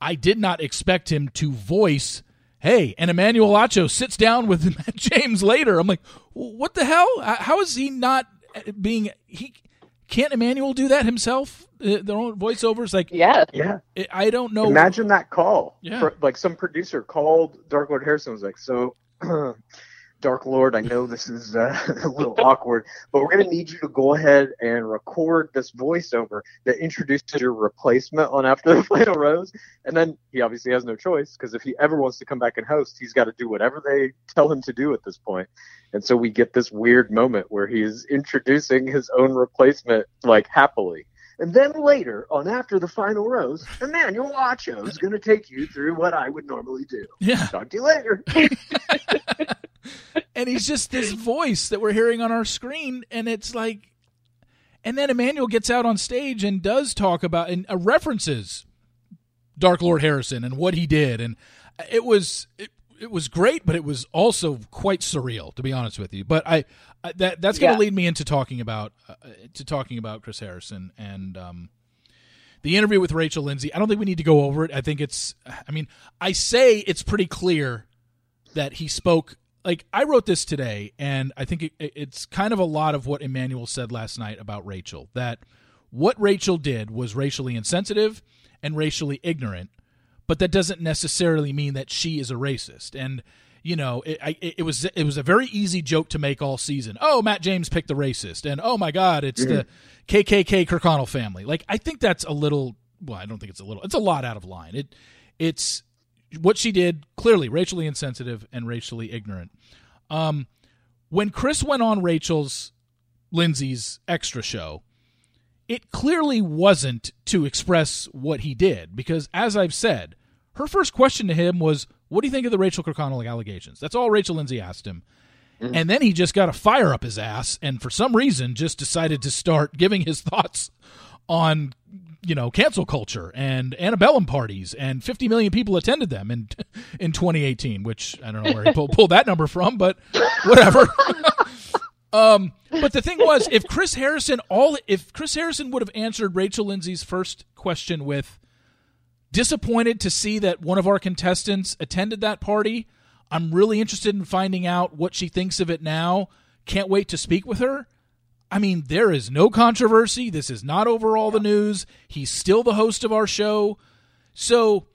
S1: I did not expect him to voice, "Hey," and Emmanuel Acho sits down with *laughs* James later. I'm like, what the hell? How is he not being he? Can't Emmanuel do that himself? Uh, their own voiceovers, like
S2: yeah,
S3: yeah.
S1: I don't know.
S3: Imagine that call.
S1: Yeah,
S3: For, like some producer called Dark Lord Harrison was like, so. *clears throat* Dark Lord, I know this is uh, *laughs* a little awkward, but we're going to need you to go ahead and record this voiceover that introduces your replacement on After the *laughs* Final Rose. And then he obviously has no choice because if he ever wants to come back and host, he's got to do whatever they tell him to do at this point. And so we get this weird moment where he's introducing his own replacement like happily. And then later, on After the Final Rose, Emmanuel Acho is *laughs* going to take you through what I would normally do.
S1: Yeah.
S3: Talk to you later. *laughs*
S1: and he's just this voice that we're hearing on our screen, and it's like, and then Emmanuel gets out on stage and does talk about and uh, references Dark Lord Harrison and what he did, and it was it, it was great, but it was also quite surreal, to be honest with you. But I, I that that's going to yeah. lead me into talking about uh, to talking about Chris Harrison and um, the interview with Rachel Lindsay. I don't think we need to go over it. I think it's. I mean, I say it's pretty clear that he spoke. Like I wrote this today, and I think it, it's kind of a lot of what Emmanuel said last night about Rachel. That what Rachel did was racially insensitive and racially ignorant, but that doesn't necessarily mean that she is a racist. And you know, it, I, it was it was a very easy joke to make all season. Oh, Matt James picked the racist, and oh my God, it's mm-hmm. the KKK Kirkconnell family. Like I think that's a little. Well, I don't think it's a little. It's a lot out of line. It it's what she did clearly racially insensitive and racially ignorant. Um, when Chris went on Rachel's Lindsay's extra show, it clearly wasn't to express what he did because, as I've said, her first question to him was, "What do you think of the Rachel Kirkconnell allegations?" That's all Rachel Lindsay asked him. Mm-hmm. And then he just got a fire up his ass and for some reason just decided to start giving his thoughts on you know cancel culture and antebellum parties and 50 million people attended them in in 2018 which i don't know where he pulled, pulled that number from but whatever *laughs* um but the thing was if chris harrison all if chris harrison would have answered rachel lindsay's first question with disappointed to see that one of our contestants attended that party i'm really interested in finding out what she thinks of it now can't wait to speak with her I mean, there is no controversy. This is not over all the news. He's still the host of our show. So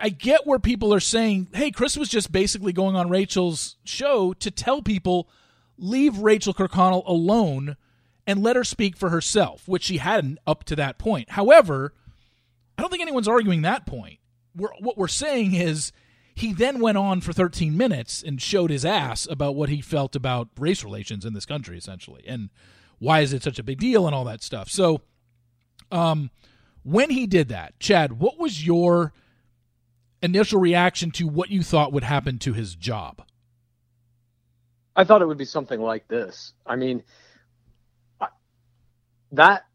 S1: I get where people are saying, hey, Chris was just basically going on Rachel's show to tell people, leave Rachel Kirkconnell alone and let her speak for herself, which she hadn't up to that point. However, I don't think anyone's arguing that point. We're, what we're saying is he then went on for 13 minutes and showed his ass about what he felt about race relations in this country, essentially, and why is it such a big deal and all that stuff. So, um, when he did that, Chad, what was your initial reaction to what you thought would happen to his job?
S3: I thought it would be something like this. I mean, that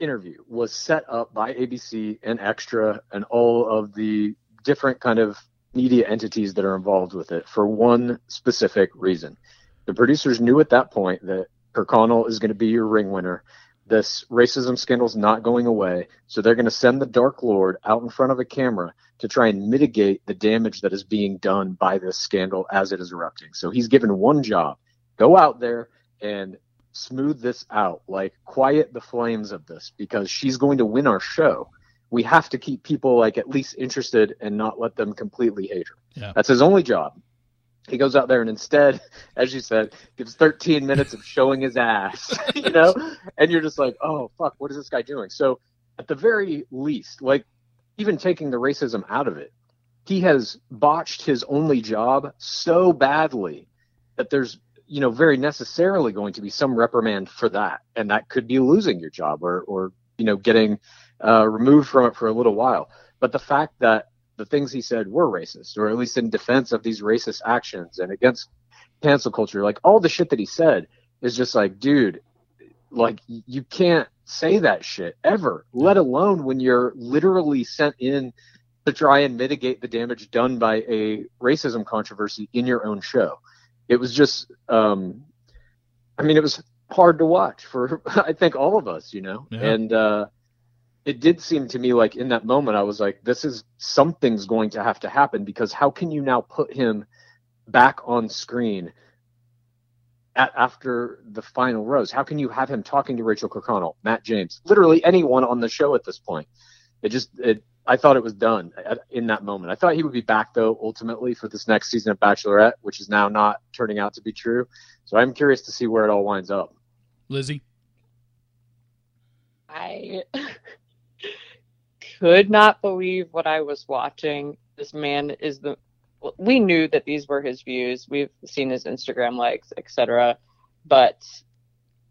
S3: interview was set up by ABC and Extra and all of the different kind of media entities that are involved with it for one specific reason. The producers knew at that point that Kirkconnell is going to be your ring winner. This racism scandal is not going away, so they're going to send the Dark Lord out in front of a camera to try and mitigate the damage that is being done by this scandal as it is erupting. So he's given one job: go out there and smooth this out, like quiet the flames of this, because she's going to win our show we have to keep people like at least interested and not let them completely hate her. Yeah. That's his only job. He goes out there and instead, *laughs* as you said, gives 13 minutes of showing his ass, *laughs* you know, and you're just like, oh fuck, what is this guy doing? So at the very least, like even taking the racism out of it, he has botched his only job so badly that there's you know very necessarily going to be some reprimand for that and that could be losing your job or or you know getting uh, removed from it for a little while. But the fact that the things he said were racist, or at least in defense of these racist actions and against cancel culture, like all the shit that he said is just like, dude, like you can't say that shit ever, let alone when you're literally sent in to try and mitigate the damage done by a racism controversy in your own show. It was just, um, I mean, it was hard to watch for *laughs* I think all of us, you know, yeah. and uh, it did seem to me like in that moment I was like, this is something's going to have to happen because how can you now put him back on screen at, after the final rose? How can you have him talking to Rachel Kirkconnell, Matt James, literally anyone on the show at this point? It just it. I thought it was done in that moment. I thought he would be back though ultimately for this next season of Bachelorette, which is now not turning out to be true. So I'm curious to see where it all winds up.
S1: Lizzie,
S2: I *laughs* could not believe what I was watching. This man is the. We knew that these were his views. We've seen his Instagram likes, etc. But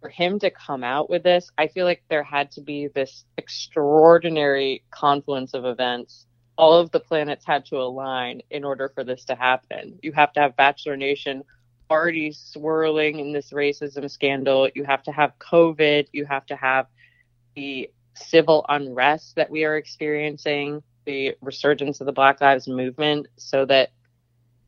S2: for him to come out with this, I feel like there had to be this extraordinary confluence of events. All of the planets had to align in order for this to happen. You have to have Bachelor Nation already swirling in this racism scandal. You have to have COVID. You have to have the civil unrest that we are experiencing, the resurgence of the Black Lives Movement, so that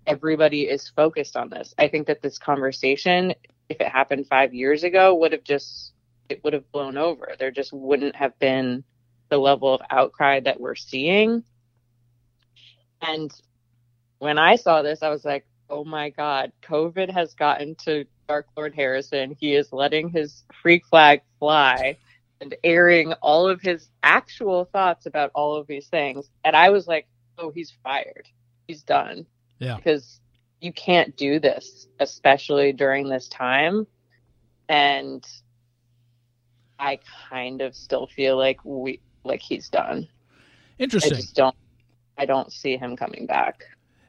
S2: everybody is focused on this. I think that this conversation, if it happened five years ago, would have just it would have blown over. There just wouldn't have been the level of outcry that we're seeing. And when I saw this, I was like, oh my God, COVID has gotten to Dark Lord Harrison. He is letting his freak flag fly and airing all of his actual thoughts about all of these things. And I was like, oh, he's fired. He's done.
S1: Yeah.
S2: Because you can't do this, especially during this time. And I kind of still feel like we like he's done.
S1: Interesting.
S2: I just don't I don't see him coming back.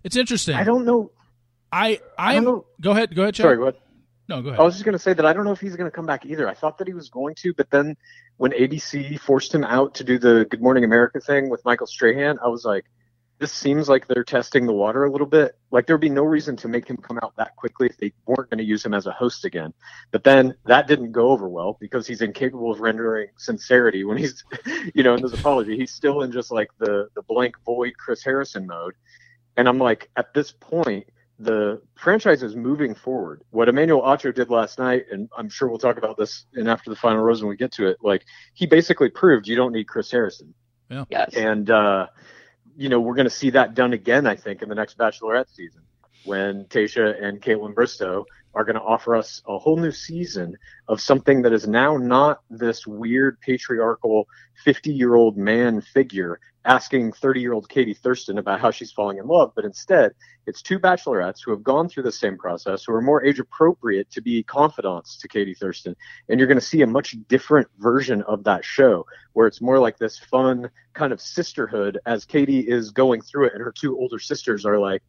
S1: It's interesting.
S3: I don't know.
S1: I
S3: I
S1: I'm
S3: don't know.
S1: go ahead. Go ahead, Chad.
S3: Sorry, what?
S1: No, go ahead.
S3: I was just going to say that I don't know if he's going to come back either. I thought that he was going to, but then when ABC forced him out to do the Good Morning America thing with Michael Strahan, I was like, this seems like they're testing the water a little bit. Like there'd be no reason to make him come out that quickly if they weren't going to use him as a host again. But then that didn't go over well because he's incapable of rendering sincerity when he's, *laughs* you know, in his apology. He's still in just like the the blank void Chris Harrison mode. And I'm like, at this point, the franchise is moving forward. What Emmanuel Acho did last night, and I'm sure we'll talk about this in after the final rose when we get to it. Like he basically proved you don't need Chris Harrison,
S2: Yes.
S3: and uh, you know we're going to see that done again. I think in the next Bachelorette season when Tayshia and Kaitlyn Bristowe are going to offer us a whole new season of something that is now not this weird patriarchal 50 year old man figure asking 30 year old Katie Thurston about how she's falling in love, but instead it's two bachelorettes who have gone through the same process, who are more age appropriate to be confidants to Katie Thurston. And you're going to see a much different version of that show where it's more like this fun kind of sisterhood as Katie is going through it and her two older sisters are like,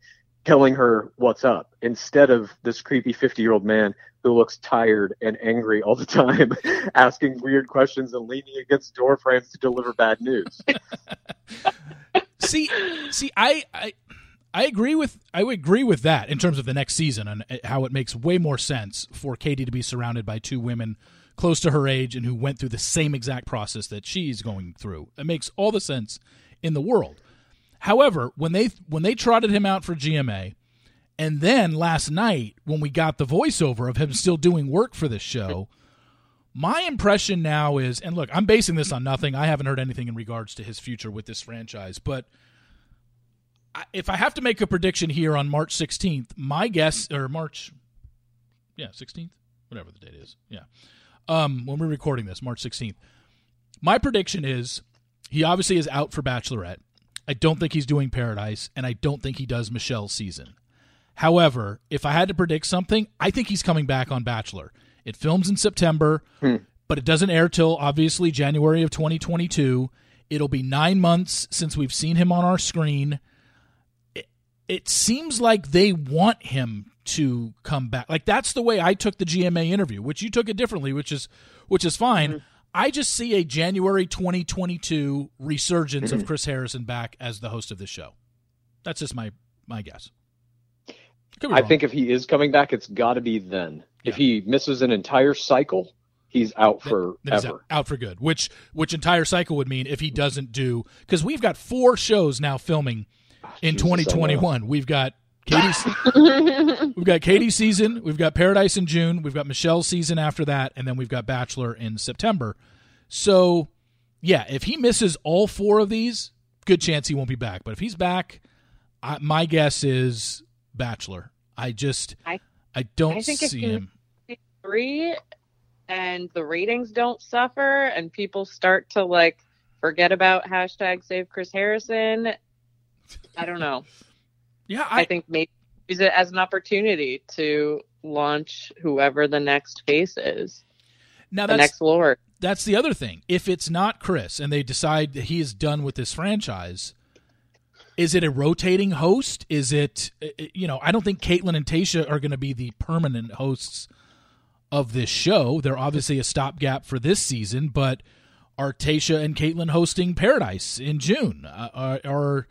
S3: telling her what's up instead of this creepy 50 year old man who looks tired and angry all the time, *laughs* asking weird questions and leaning against door frames to deliver bad news. *laughs*
S1: see, see, I, I, I agree with I would agree with that in terms of the next season and uh, how it makes way more sense for Katie to be surrounded by two women close to her age and who went through the same exact process that she's going through. It makes all the sense in the world. However, when they when they trotted him out for GMA, and then last night when we got the voiceover of him still doing work for this show, my impression now is, and look, I'm basing this on nothing. I haven't heard anything in regards to his future with this franchise, but if I have to make a prediction here on March 16th, my guess or March, yeah, 16th, whatever the date is, yeah, um, when we're recording this, March 16th, my prediction is he obviously is out for Bachelorette. I don't think he's doing Paradise, and I don't think he does Michelle's season. However, if I had to predict something, I think he's coming back on Bachelor. It films in September, hmm. but it doesn't air till obviously January of 2022. It'll be nine months since we've seen him on our screen. It, it seems like they want him to come back. Like that's the way I took the GMA interview, which you took it differently, which is which is fine. Hmm. I just see a January 2022 resurgence of mm-hmm. Chris Harrison back as the host of this show. That's just my my guess.
S3: I think if he is coming back, it's got to be then. If he misses an entire cycle, he's out
S1: Then he's
S3: forever.
S1: out, out for good. Which which entire cycle would mean if he doesn't do because we've got four shows now filming ah, in
S3: Jesus,
S1: 2021. We've got Katie's *laughs* we've got Katie's season, we've got Paradise in June, we've got Michelle's season after that, and then we've got Bachelor in September. So yeah, if he misses all four of these, good chance he won't be back. But if he's back, I, my guess is Bachelor. I just
S2: I-
S1: I don't
S2: I think
S1: see him.
S2: three and the ratings don't suffer and people start to like forget about hashtag save Chris Harrison, I don't know. *laughs*
S1: Yeah,
S2: I,
S1: I,
S2: think maybe use it as an opportunity to launch whoever the next face is,
S1: now
S2: the
S1: that's
S2: next Lord.
S1: that's the other thing. If it's not Chris and they decide that he is done with this franchise, is it a rotating host? Is it, uh, you know, I don't think Kaitlyn and Tayshia are going to be the permanent hosts of this show. They're obviously a stopgap for this season, but are Tayshia and Kaitlyn hosting Paradise in June? Uh, are are,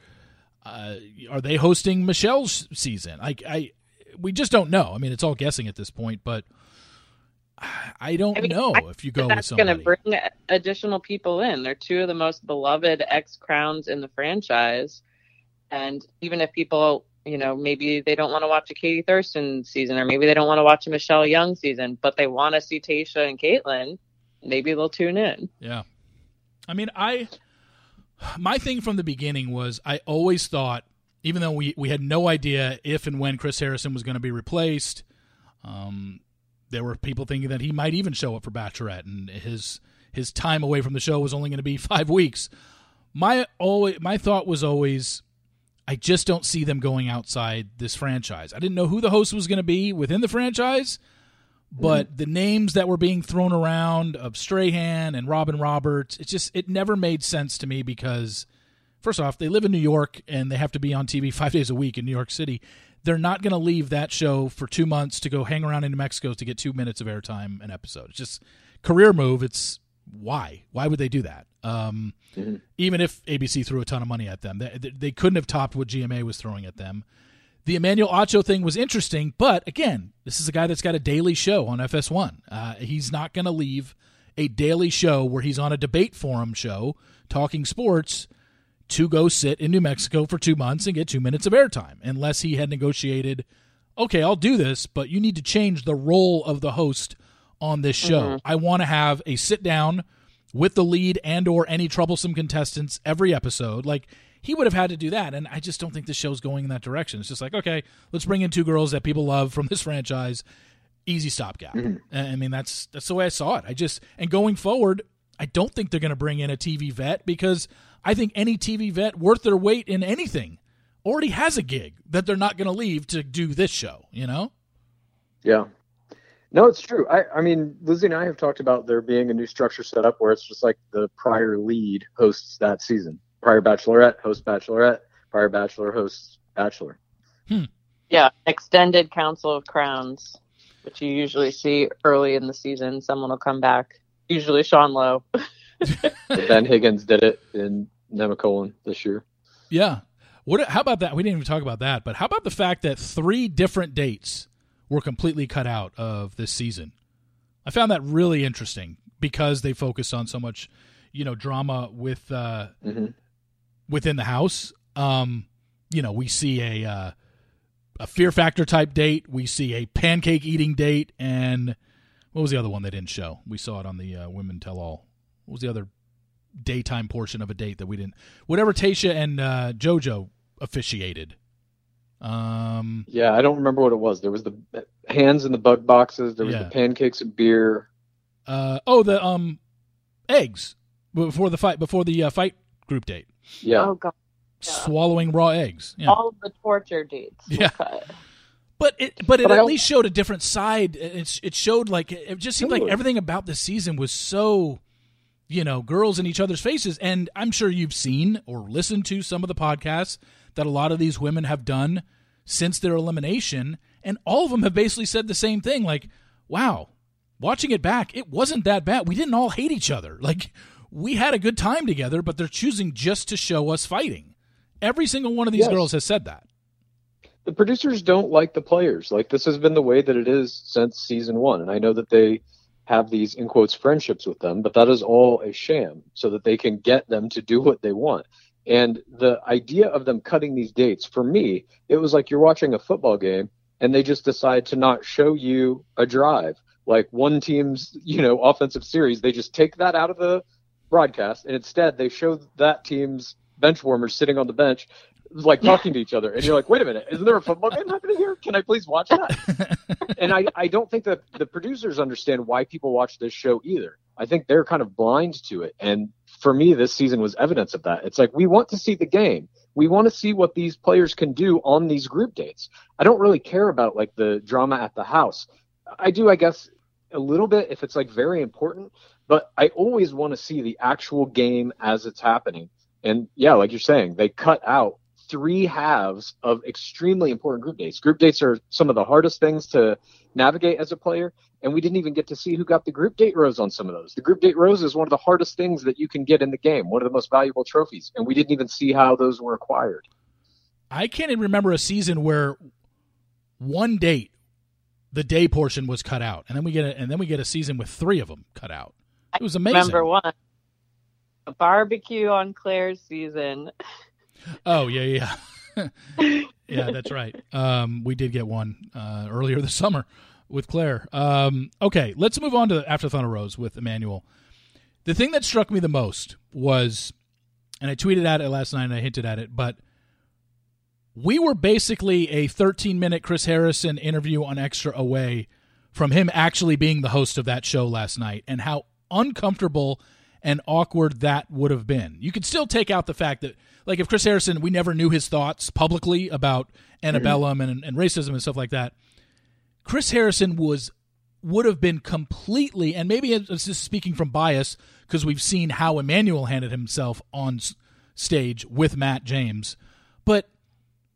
S1: uh, are they hosting Michelle's season? I, I, we just don't know. I mean, it's all guessing at this point, but I don't
S2: I mean,
S1: know
S2: I
S1: if you go with
S2: That's going to bring additional people in. They're two of the most beloved ex crowns in the franchise. And even if people, you know, maybe they don't want to watch a Katie Thurston season or maybe they don't want to watch a Michelle Young season, but they want to see Tayshia and Kaitlyn, maybe they'll tune in.
S1: Yeah. I mean, I my thing from the beginning was I always thought, even though we, we had no idea if and when Chris Harrison was going to be replaced, um, there were people thinking that he might even show up for Bachelorette, and his his time away from the show was only going to be *laughs* five weeks. My always my thought was always, I just don't see them going outside this franchise. I didn't know who the host was going to be within the franchise, but mm-hmm. the names that were being thrown around of Strahan and Robin Roberts, it just it never made sense to me because first off, they live in New York and they have to be on TV *laughs* 5 days a week in New York City. They're not going to leave that show for 2 months to go hang around in New Mexico to get 2 minutes of airtime an episode. It's just career move. It's why? Why would they do that? Um, mm-hmm. Even if ABC threw a ton of money at them, they, they couldn't have topped what GMA was throwing at them. The Emmanuel Acho thing was interesting, but again, this is a guy that's got a daily show on FS1. Uh, he's not going to leave a daily show where he's on a debate forum show talking sports to go sit in New Mexico for two months and get two minutes of airtime, unless he had negotiated, okay, I'll do this, but you need to change the role of the host on this show. Mm-hmm. I want to have a sit down with the lead and or any troublesome contestants every episode. Like he would have had to do that, and I just don't think the show's going in that direction. It's just like, okay, let's bring in two girls that people love from *laughs* this franchise. Easy stopgap. Mm-hmm. I mean, that's that's the way I saw it. I just and going forward, I don't think they're going to bring in a TV vet because I think any TV vet worth their weight in anything already has a gig that they're not going to leave to do this show. You know?
S3: Yeah, no, it's true. I, I mean, Lizzie and I have talked about there being a new structure set up where it's just like the prior lead hosts that season. Prior Bachelorette host Bachelorette. Prior Bachelor host Bachelor.
S2: Hmm. Yeah, extended Council of Crowns, which you usually see early in the season. Someone will come back. Usually Sean Lowe. *laughs*
S3: ben Higgins did it in Nemacolin this year.
S1: Yeah. What? How about that? We didn't even talk about that, but how about the fact that three different dates were completely cut out of this season. I found that really interesting because they focused on so much, you know, drama with uh, mm-hmm. Within the house. Um, you know, we see a uh, a Fear Factor type date, we see a pancake eating date, and what was the other one they didn't show? We saw it on the uh, Women Tell All. What was the other daytime portion of a date that we didn't? Whatever Tayshia and uh, JoJo officiated. Um,
S3: yeah, I don't remember what it was. There was the hands in the bug boxes. There was yeah. the pancakes and beer.
S1: Uh, oh, the um, eggs before the fight before the uh, fight group date.
S3: Yeah.
S2: Oh god.
S1: Yeah. Swallowing raw eggs.
S2: Yeah. All the torture dates.
S1: Yeah. But it, but it but at least showed a different side. It, it showed like it just seemed like everything about the season was so, you know, girls in each other's faces. And I'm sure you've seen or listened to some of the podcasts that a lot of these women have done since their elimination. And all of them have basically said the same thing like, wow, watching it back, it wasn't that bad. We didn't all hate each other. Like, we had a good time together, but they're choosing just to show us fighting. Every single one of these yes. girls has said that.
S3: The producers don't like the players. Like, this has been the way that it is since season one. And I know that they have these, in quotes, friendships with them, but that is all a sham so that they can get them to do what they want. And the idea of them cutting these dates, for me, it was like you're watching a football game and they just decide to not show you a drive. Like one team's, you know, offensive series, they just take that out of the broadcast and instead they show that team's bench warmers sitting on the bench like talking to each other and you're like wait a minute isn't there a football game happening here can i please watch that *laughs* and i i don't think that the producers understand why people watch this show either i think they're kind of blind to it and for me, this season was evidence of that. It's like we want to see the game. We want to see what these players can do on these group dates. I don't really care about like the drama at the house. I do, I guess, a little bit if it's like very important, but I always want to see the actual game as it's happening. And yeah, like you're saying, they cut out three halves of extremely important group dates. Group dates are some of the hardest things to navigate as a player, and we didn't even get to see who got the group date rose on some of those. The group date rose is one of the hardest things that you can get in the game, one of the most valuable trophies, and we didn't even see how those were acquired.
S1: I can't even remember a season where one date, the day portion was cut out, and then we get a, and then we get a season with three of them cut out. It was amazing.
S2: Number one, a barbecue on Clare's season.
S1: Oh yeah, yeah, *laughs* yeah. That's right. Um, we did get one uh, earlier this summer with Clare. Um, okay, let's move on to After the Final Rose with Emmanuel. The thing that struck me the most was, and I tweeted at it last night and I hinted at it, but we were basically a 13 minute Chris Harrison interview on Extra away from him actually being the host of that show last night and how uncomfortable and awkward that would have been. You could still take out the fact that, like, if Chris Harrison, we never knew his thoughts publicly about antebellum mm-hmm. and, and racism and stuff like that. Chris Harrison was would have been completely, and maybe it's just speaking from bias because we've seen how Emmanuel handled himself on stage with Matt James, but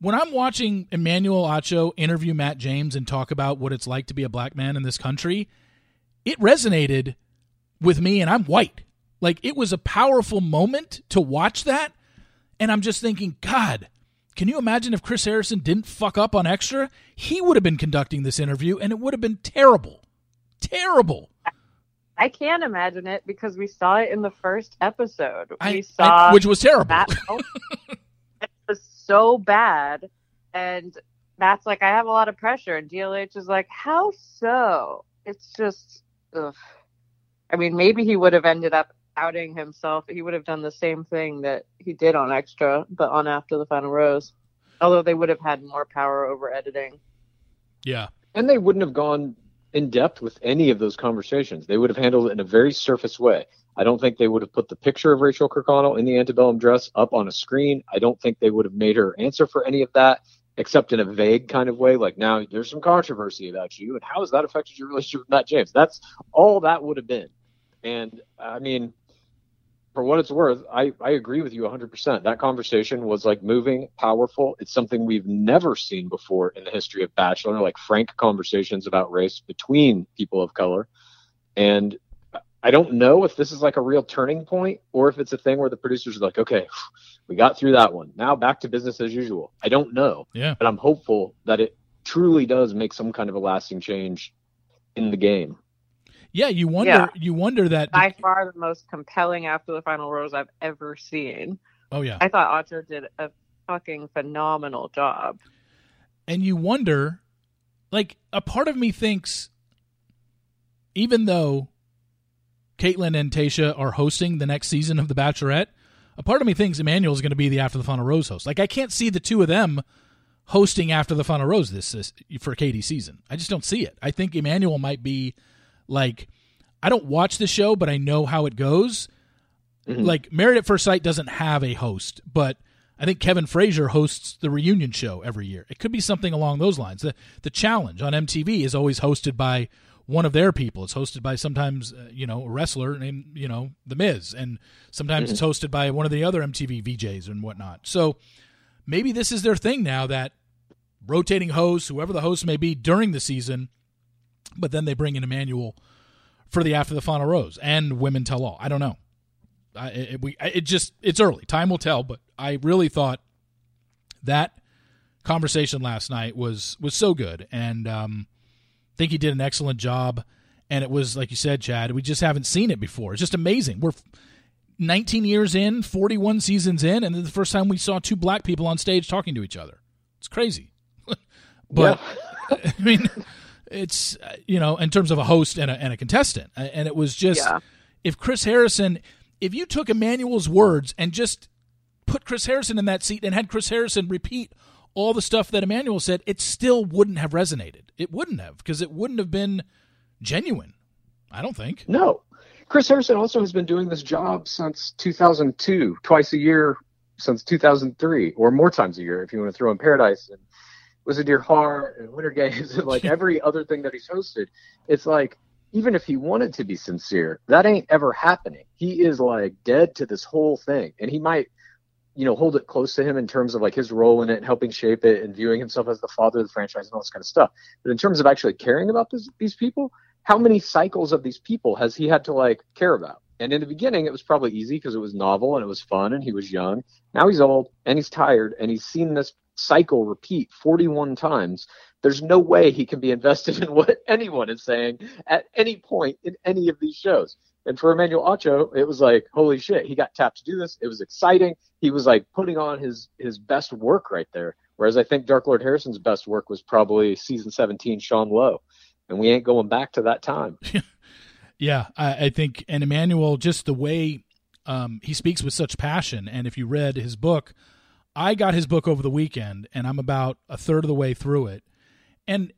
S1: when I'm watching Emmanuel Acho interview Matt James and talk about what it's like to be a black man in this country, it resonated with me, and I'm white. Like, it was a powerful moment to watch that. And I'm just thinking, God, can you imagine if Chris Harrison didn't fuck up on extra? He would have been conducting this interview, and it would have been terrible. Terrible.
S2: I can't imagine it because we saw it in the first episode. We
S1: I,
S2: saw
S1: I, which was terrible. *laughs*
S2: It was so bad. And Matt's like, I have a lot of pressure. And DLH is like, how so? It's just, ugh. I mean, maybe he would have ended up outing himself. He would have done the same thing that he did on Extra, but on After the Final Rose. Although they would have had more power over editing.
S1: Yeah.
S3: And they wouldn't have gone in depth with any of those conversations. They would have handled it in a very surface way. I don't think they would have put the picture of Rachel Kirkconnell in the antebellum dress up on a screen. I don't think they would have made her answer for any of that, except in a vague kind of way, like now there's some controversy about you, and how has that affected your relationship with Matt James? That's all that would have been. And I mean, for what it's worth, I, I agree with you 100%. That conversation was like moving, powerful. It's something we've never seen before in the history of Bachelor, like frank conversations about race between people of color. And I don't know if this is like a real turning point or if it's a thing where the producers are like, okay, we got through that one. Now back to business as usual. I don't know.
S1: Yeah.
S3: But I'm hopeful that it truly does make some kind of a lasting change in the game.
S1: Yeah, you wonder yeah. you wonder that
S2: by far the most compelling after the final rose I've ever seen.
S1: Oh yeah.
S2: I thought Acho did a fucking phenomenal job.
S1: And you wonder like a part of me thinks even though Kaitlyn and Tayshia are hosting the next season of The Bachelorette, a part of me thinks Emmanuel is going to be the After the Final Rose host. Like, I can't see the two of them hosting After the Final Rose this, this for Katie's season. I just don't see it. I think Emmanuel might be like, I don't watch the show, but I know how it goes. Mm-hmm. Like, Married at First Sight doesn't have a host, but I think Kevin Frazier hosts the reunion show every year. It could be something along those lines. The the challenge on MTV is always hosted by one of their people. It's hosted by sometimes uh, you know a wrestler named you know The Miz, and sometimes mm-hmm. it's hosted by one of the other MTV VJs and whatnot. So maybe this is their thing now that rotating hosts, whoever the host may be during the season, but then they bring in Emmanuel for the after the final rose and women tell all. I don't know. I, it, we, it just it's early. Time will tell. But I really thought that conversation last night was was so good and. um think he did an excellent job. And it was, like you said, Chad, we just haven't seen it before. It's just amazing. We're 19 years in, 41 seasons in, and the first time we saw two black people on stage talking to each other. It's crazy. *laughs* but, *laughs* I mean, it's, uh, you know, in terms of a host and a, and a contestant. Uh, and it was just, yeah. if Chris Harrison, if you took Emmanuel's words and just put Chris Harrison in that seat and had Chris Harrison repeat all the stuff that Emmanuel said, it still wouldn't have resonated. It wouldn't have because it wouldn't have been genuine. I don't think.
S3: No. Chris Harrison also has been doing this job since 2002, twice a year since 2003, or more times a year if you want to throw in Paradise and Was a Dear Heart and Winter Games and like *laughs* every other thing that he's hosted. It's like even if he wanted to be sincere, that ain't ever happening. He is like dead to this whole thing, and he might you know, hold it close to him in terms of like his role in it and helping shape it and viewing himself as the father of the franchise and all this kind of stuff. But in terms of actually caring about this, these people, how many cycles of these people has he had to like care about? And in the beginning, it was probably easy because it was novel and it was fun and he was young. Now he's old and he's tired and he's seen this cycle repeat 41 times. There's no way he can be invested *laughs* in what anyone is saying at any point in any of these shows. And for Emmanuel Acho, it was like, holy shit, he got tapped to do this. It was exciting. He was like putting on his his best work right there. Whereas I think Dark Lord Harrison's best work was probably season 17, Sean Lowe. And we ain't going back to that time. *laughs*
S1: yeah, I, I think, and Emmanuel, just the way um, he speaks with such passion. And if you read his book, I got his book over the weekend, and I'm about a third of the way through it. And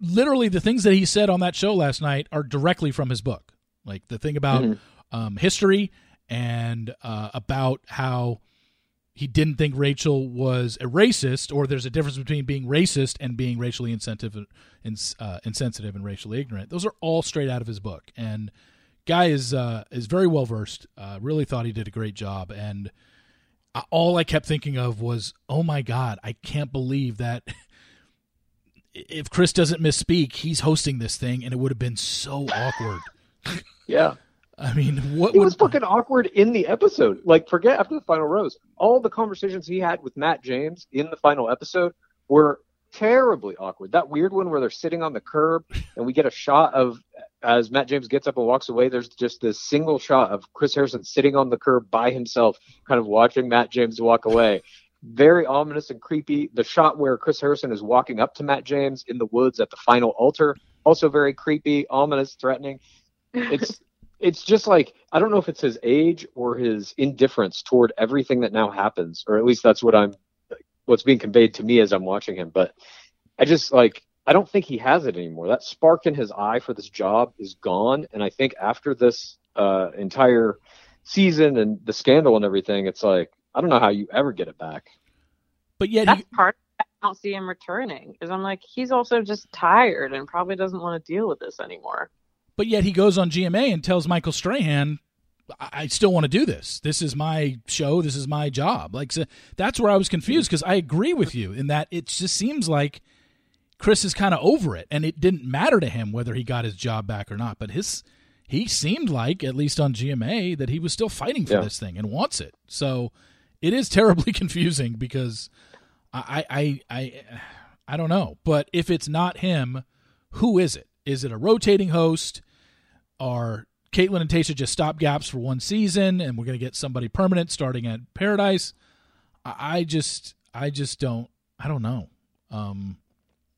S1: literally, the things that he said on that show last night are directly from his book. Like the thing about mm-hmm. um, history and uh, about how he didn't think Rachel was a racist, or there's a difference between being racist and being racially insensitive, uh, insensitive and racially ignorant. Those are all straight out of his book, and guy is uh, is very well versed. Uh, really thought he did a great job, and all I kept thinking of was, "Oh my God, I can't believe that." *laughs* if Chris doesn't misspeak, he's hosting this thing, and it would have been so awkward. *laughs*
S3: yeah,
S1: I mean, what
S3: it
S1: would...
S3: was fucking awkward in the episode. Like, forget after the final rose. All the conversations he had with Matt James in the final episode were terribly awkward. That weird one where they're sitting on the curb and we get a shot of as Matt James gets up and walks away. There's just this single shot of Chris Harrison sitting on the curb by himself, kind of watching Matt James walk away. Very ominous and creepy. The shot where Chris Harrison is walking up to Matt James in the woods at the final altar, also very creepy, ominous, threatening. It's it's just like I don't know if it's his age or his indifference toward everything that now happens, or at least that's what I'm what's being conveyed to me as I'm watching him. But I just like I don't think he has it anymore. That spark in his eye for this job is gone, and I think after this uh, entire season and the scandal and everything, it's like I don't know how you ever get it back.
S1: But yet,
S2: that's he, part. I don't see him returning because I'm like he's also just tired and probably doesn't want to deal with this anymore.
S1: But yet he goes on GMA and tells Michael Strahan, I still want to do this. This is my show. This is my job. Like so that's where I was confused because I agree with you in that it just seems like Chris is kind of over it, and it didn't matter to him whether he got his job back or not. But his he seemed like, at least on GMA, that he was still fighting for yeah. this thing and wants it. So it is terribly *laughs* confusing because I I I I don't know. But if it's not him, who is it? Is it a rotating host? Are Kaitlyn and Tayshia just stopgaps for one season, and we're going to get somebody permanent starting at Paradise? I just, I just don't, I don't know. Um,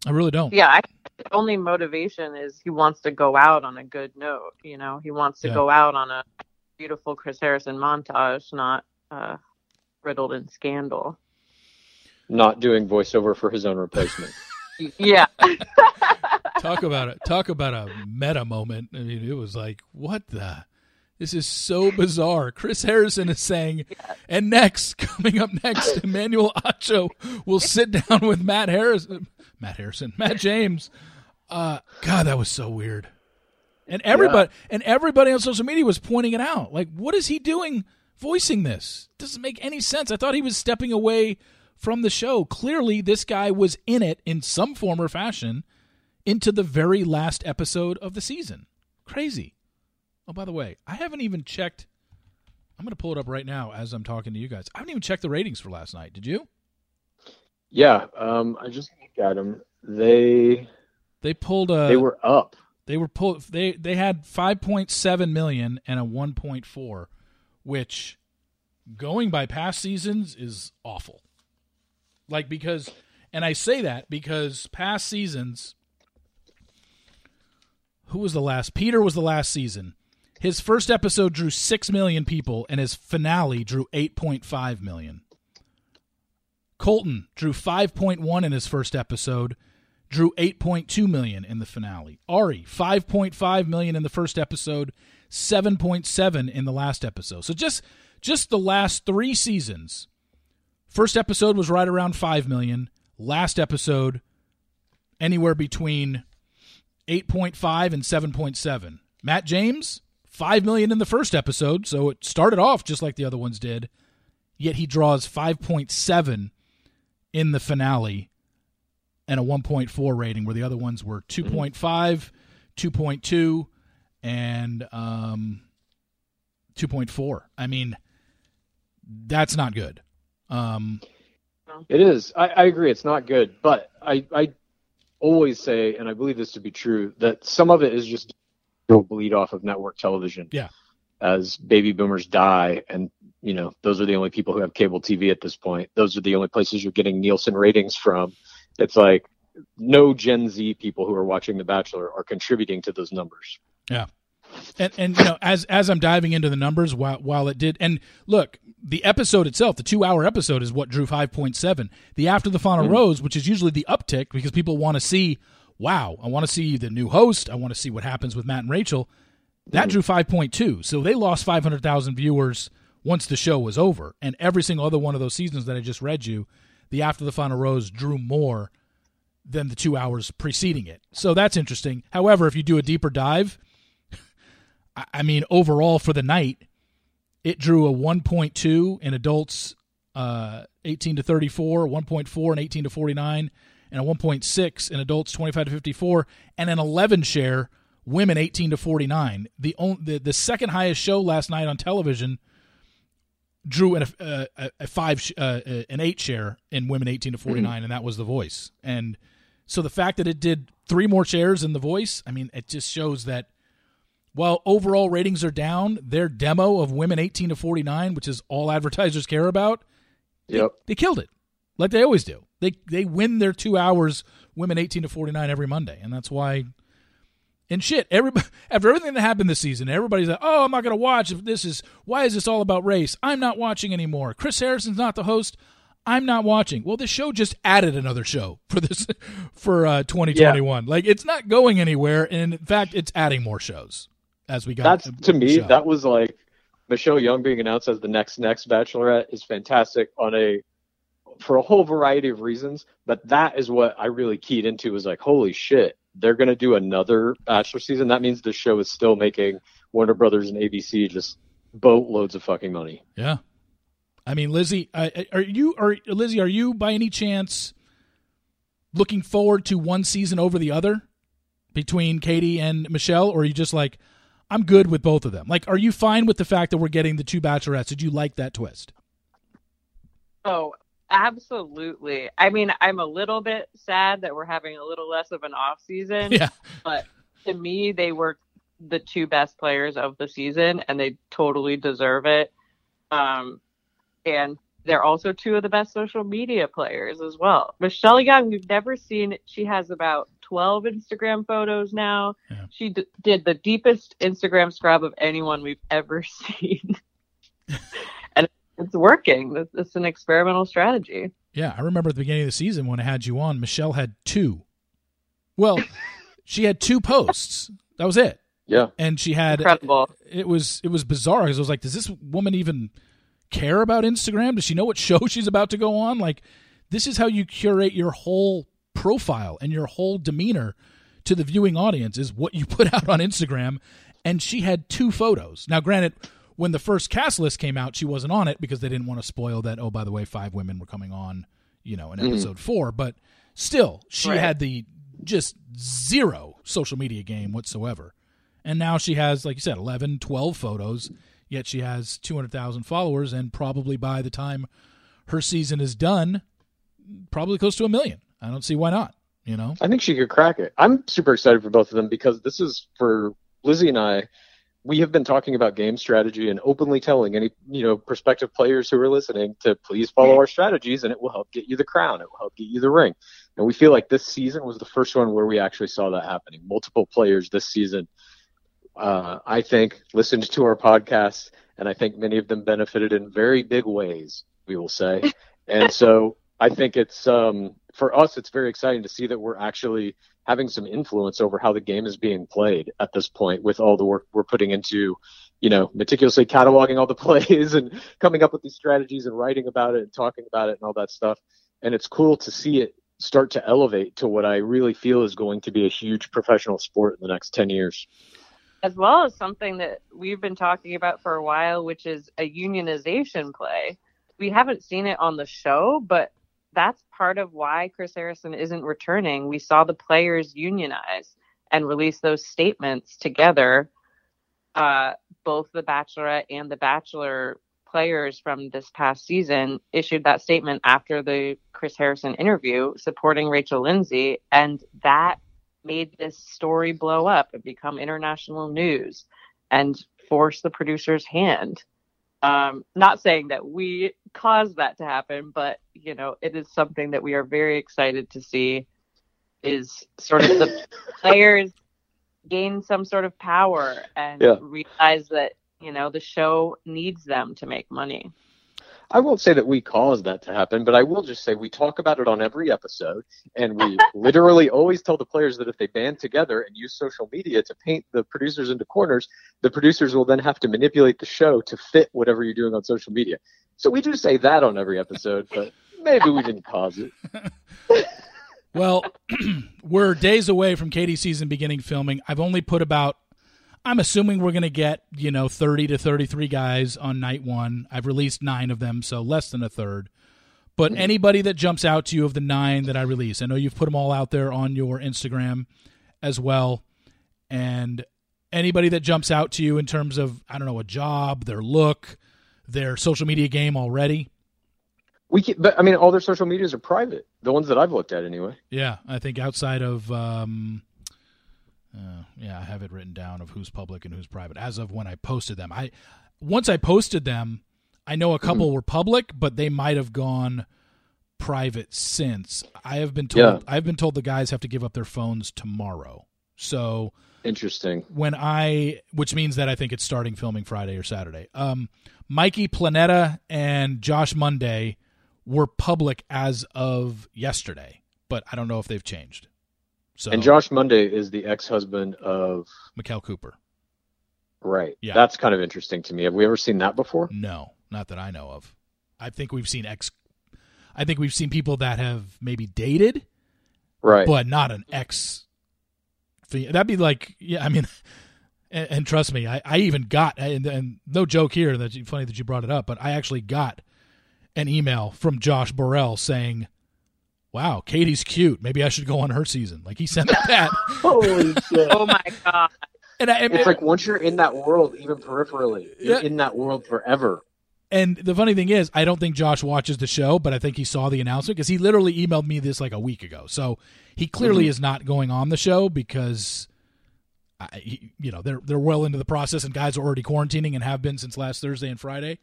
S1: I really don't.
S2: Yeah, I, the only motivation is he wants to go out on a good note. You know, he wants to yeah. go out on a beautiful Chris Harrison montage, not uh, riddled in scandal.
S3: Not doing voiceover for his own replacement. *laughs*
S2: yeah. *laughs*
S1: talk about it. Talk about a meta moment. I mean, it was like, what the? This is so bizarre. Chris Harrison is saying, and next, *laughs* coming up next, Emmanuel Acho will sit down with Matt Harrison, Matt Harrison, Matt James. Uh, God, that was so weird. And everybody, yeah. and everybody on social media was pointing it out. Like, what is he doing, voicing this? Doesn't make any sense. I thought he was stepping away from the show. Clearly, this guy was in it in some form or fashion into the very last episode of the season. Crazy. Oh, by the way, I haven't even checked. I'm going to pull it up right now as I'm talking to you guys. I haven't even checked the ratings for last night. Did you?
S3: Yeah, um, I just looked at them. They
S1: they pulled a.
S3: They were up.
S1: They were pulled. They they had 5.7 million and a 1.4, which, going by past seasons, is awful. Like because, and I say that because past seasons who was the last? Peter was the last season. His first episode drew 6 million people, and his finale drew 8.5 million. Colton drew 5.1 in his first episode, drew 8.2 million in the finale. Ari, 5.5 million in the first episode, 7.7 in the last episode. So just just the last 3 seasons. First episode was right around 5 million, last episode anywhere between 8.5 and 7.7. Matt James, 5 million in the first episode, so it started off just like the other ones did. Yet he draws 5.7 in the finale and a 1.4 rating where the other ones were 2.5, 2.2 and um 2.4. I mean, that's not good. Um
S3: it is. I, I agree. It's not good, but I, I always say, and I believe this to be true, that some of it is just bleed off of network television.
S1: Yeah.
S3: As baby boomers die, and you know those are the only people who have cable TV at this point. Those are the only places you're getting Nielsen ratings from. It's like no Gen Z people who are watching The Bachelor are contributing to those numbers.
S1: Yeah. And and you know, as as I'm diving into the numbers, while while it did, and look, the episode itself, the two hour episode, is what drew 5.7. The After the Final mm-hmm. Rose, which is usually the uptick because people want to see, wow, I want to see the new host. I want to see what happens with Matt and Rachel. That drew 5.2. So they lost 500,000 viewers once the show was over. And every single other one of those seasons that I just read you, the After the Final Rose drew more than the two hours preceding it. So that's interesting. However, if you do a deeper dive, I mean, overall for the night, it drew a 1.2 in adults uh, 18 to 34, 1.4 in 18 to 49, and a 1.6 in adults 25 to 54, and an 11 share women 18 to 49. The, only, the the second highest show last night on television drew an, uh, a, a five uh, an eight share in women 18 to 49, mm-hmm. and that was The Voice. And so the fact that it did three more shares in The Voice, I mean, it just shows that while overall ratings are down, their demo of women 18 to 49, which is all advertisers care about,
S3: yep.
S1: they, they killed it like they always do. They they win their two hours women 18 to 49 every Monday, and that's why and shit, everybody *laughs* after everything that happened this season, everybody's like, "Oh, I'm not going to watch if this is why is this all about race? I'm not watching anymore. Chris Harrison's not the host. I'm not watching." Well, this show just added another show *laughs* for this for uh, 2021. Yeah. Like it's not going anywhere, and in fact, it's adding more shows as we got.
S3: That's to me, show. that was like Michelle Young being announced as the next next Bachelorette is fantastic on a for a whole variety of reasons. But that is what I really keyed into was like, holy shit, they're going to do another Bachelor season, that means the show is still making Warner Brothers and ABC just boatloads of fucking money.
S1: Yeah, I mean, Lizzie, are you are Lizzie? Are you by any chance looking forward to one season over the other between Katie and Michelle, or are you just like, I'm good with both of them? Like, are you fine with the fact that we're getting the two Bachelorettes? Did you like that twist?
S2: Oh, Absolutely. I mean, I'm a little bit sad that we're having a little less of an off season.
S1: Yeah.
S2: But to me, they were the two best players of the season, and they totally deserve it. Um, and they're also two of the best social media players as well. Michelle Young, we've never seen. She has about 12 Instagram photos now. Yeah. She d- did the deepest Instagram scrub of anyone we've ever *laughs* seen and it's working. It's an experimental strategy.
S1: Yeah, I remember at the beginning of the season when I had you on, Michelle had two. Well, *laughs* she had two posts. That was it.
S3: Yeah,
S2: and
S1: she had
S2: incredible.
S1: It was it was bizarre because I was like, does this woman even care about Instagram? Does she know what show *laughs* she's about to go on? Like, this is how you curate your whole profile and your whole demeanor to the viewing audience is what you *laughs* put out on Instagram. And she had two photos. Now, granted, when the first cast list came out, she wasn't on it because they didn't want to spoil that. Oh, by the way, five women were coming on, you know, in mm-hmm. episode mm. four. But still, she right. had the just zero social media game whatsoever. And now she has, like you said, 11, 12 photos, yet she has 200,000 followers. And probably by the time her season is done, probably close to a million. I don't see why not, you know?
S3: I think she could crack it. I'm super excited for both of them because this is for Lizzie and I we have been talking about game strategy and openly telling any you know prospective players who are listening to please follow our strategies and it will help get you the crown it will help get you the ring and we feel like this season was the first one where we actually saw that happening multiple players this season uh, i think listened to our podcast and i think many of them benefited in very big ways we will say and so i think it's um, for us it's very exciting to see that we're actually having some influence over how the game is being played at this point with all the work we're putting into you know meticulously cataloging all the *laughs* plays and coming up with these strategies and writing about it and talking about it and all that stuff. And it's cool to see it start to elevate to what i really feel is going to be a huge professional sport in the next 10 years.
S2: As well as something that we've been talking about for a while which is a unionization play. We haven't seen it on the show but that's part of why Chris Harrison isn't returning. We saw the players unionize and release those statements together. Uh, both the Bachelorette and the Bachelor players from this past season issued that statement after the Chris Harrison interview supporting Rachel Lindsay, and that made this story blow up and become international news and force the producer's hand. Um, not saying that we caused that to happen, but you know, it is something that we are very excited to see. Is sort of the *laughs* players gain some sort of power and yeah. realize that you know the show needs them to make money.
S3: I won't say that we caused that to happen, but I will just say we talk about it on every episode, and we *laughs* literally always tell the players that if they band together and use social media to paint the producers into corners, the producers will then have to manipulate the show to fit whatever you're doing on social media. So we do say that on every episode, but maybe we didn't cause it. *laughs*
S1: Well, *clears throat* we're days away from Katie's season beginning filming. I've only put about I'm assuming we're going to get, you know, 30 to 33 guys on night 1. I've released 9 of them, so less than a third. But mm-hmm. anybody that jumps out to you of the 9 that I release, I know you've put them all out there on your Instagram as well. And anybody that jumps out to you in terms of I don't know, a job, their look, their social media game already,
S3: we can, but I mean, all their social medias are private. The ones that I've looked at, anyway.
S1: Yeah, I think outside of, um, uh, yeah, I have it written down of who's public and who's private as of when I posted them. I once I posted them, I know a couple mm-hmm. were public, but they might have gone private since. I have been told. Yeah. I've been told the guys have to give up their phones tomorrow. So
S3: interesting.
S1: When I, which means that I think it's starting filming Friday or Saturday. Um, Mikey Planeta and Josh Monday were public as of yesterday, but I don't know if they've changed. So
S3: And Josh Monday is the ex-husband of
S1: Maquel Cooper.
S3: Right. Yeah. That's kind of interesting to me. Have we ever seen that before?
S1: No, not that I know of. I think we've seen ex I think we've seen people that have maybe dated.
S3: Right.
S1: But not an ex That'd be like yeah, I mean *laughs* and, and trust me, I, I even got and, and no joke here That's funny that you brought it up, but I actually got an email from Josh Burrell saying, "Wow, Katie's cute. Maybe I should go on her season." Like he sent that. *laughs*
S3: Holy shit!
S2: Oh my god!
S3: And I, it's like once you're in that world, even peripherally, you're yeah. in that world forever.
S1: And the funny thing is, I don't think Josh watches the show, but I think he saw the announcement because he literally emailed me this like a week ago. So he clearly mm-hmm. is not going on the show because, I, he, you know, they're they're well into the process, and guys are already quarantining and have been since last Thursday and Friday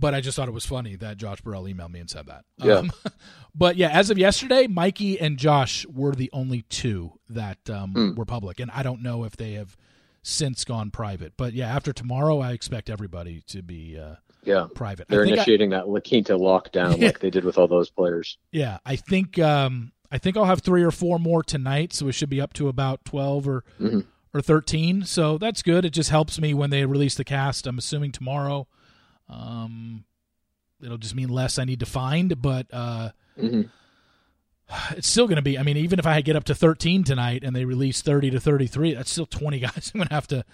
S1: but I just thought it was funny that Josh Burrell emailed me and said that.
S3: Yeah. Um, *laughs*
S1: but yeah, as of yesterday, Mikey and Josh were the only two that um, mm. were public, and I don't know if they have since gone private. But yeah, after tomorrow, I expect everybody to be uh,
S3: yeah
S1: private.
S3: They're initiating I, that La Quinta lockdown *laughs* yeah. like they did with all those players.
S1: Yeah, I think um, I think I'll have three or four more tonight, so we should be up to about twelve or. Mm-hmm. Or thirteen, so that's good. It just helps me when they release the cast. I'm assuming tomorrow. Um, it'll just mean less I need to find, but uh, mm-hmm. it's still going to be. I mean, even if I get up to 13 tonight and they release 30 to 33, that's still 20 *laughs* guys I'm going to have to,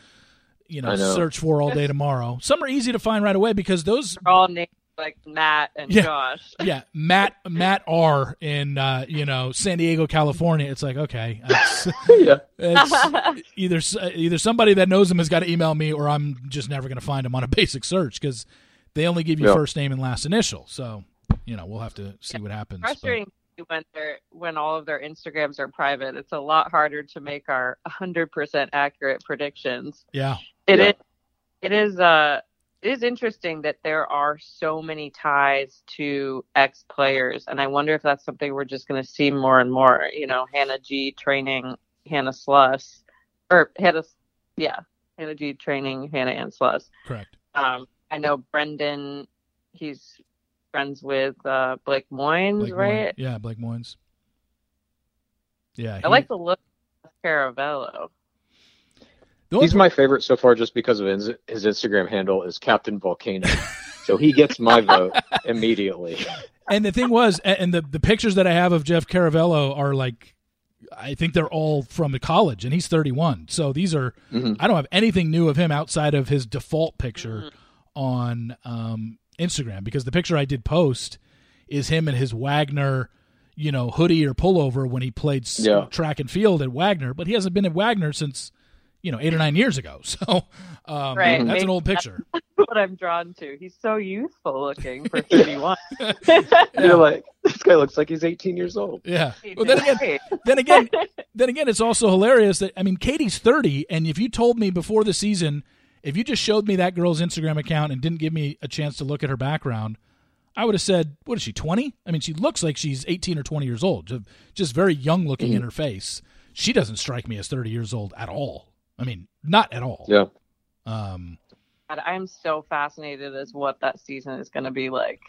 S1: you know, know, search for all day tomorrow. Some are easy to find right away because those
S2: are all named like Matt and
S1: yeah,
S2: Josh. *laughs*
S1: yeah, Matt Matt R in uh, you know San Diego, California. It's like okay, *laughs* it's, yeah. it's either either somebody that knows him has got to email me, or I'm just never going to find him on a basic search because they only give you first name and last initial. So, you know, we'll have to see yeah. what happens.
S2: Frustrating but... when they're when all of their Instagrams are private. It's a lot harder to make our *laughs* 100% accurate predictions.
S1: Yeah.
S2: It
S1: yeah.
S2: is it is uh it is interesting that there are so many ties to ex players and I wonder if that's something we're just going to see more and more, you know, Hannah G training Hannah Sluss or Hannah yeah, Hannah G training Hannah Ann Sluss.
S1: Correct.
S2: Um, I know Brendan. He's friends with uh, Blake Moynes,
S1: Blake
S2: right?
S1: Yeah, Blake Moynes. Yeah,
S2: he... I like the look of Caravello.
S3: He's my favorite so far, just because of his, his Instagram handle is Captain Volcano, *laughs* so he gets my vote immediately. *laughs*
S1: And the thing was, and the the pictures that I have of Jeff Caravello are like I think they're all from the college, and he's 31. So these are mm-hmm. I don't have anything new of him outside of his default picture mm-hmm on um, Instagram because the picture I did post is him in his Wagner, you know, hoodie or pullover when he played yeah. track and field at Wagner, but he hasn't been at Wagner since you know eight or nine years ago. *laughs* So um, right. that's Maybe an old picture. *laughs*
S2: what I'm drawn to. He's so youthful looking for 31. *laughs*
S3: You're like this guy looks like he's 18 years old.
S1: Yeah. Well, then again, then again, then again, it's also hilarious that I mean, Katie's 30, and if you told me before the season if you just showed me that girl's Instagram account and didn't give me a chance to look at her background, I would have said, "What is she? 20?" I mean, she looks like she's 18 or 20 years old, just very young looking mm-hmm. in her face. She doesn't strike me as 30 years old at all. I mean, not at all.
S3: Yeah.
S1: Um,
S2: God, I'm so fascinated as what that season is going to be like.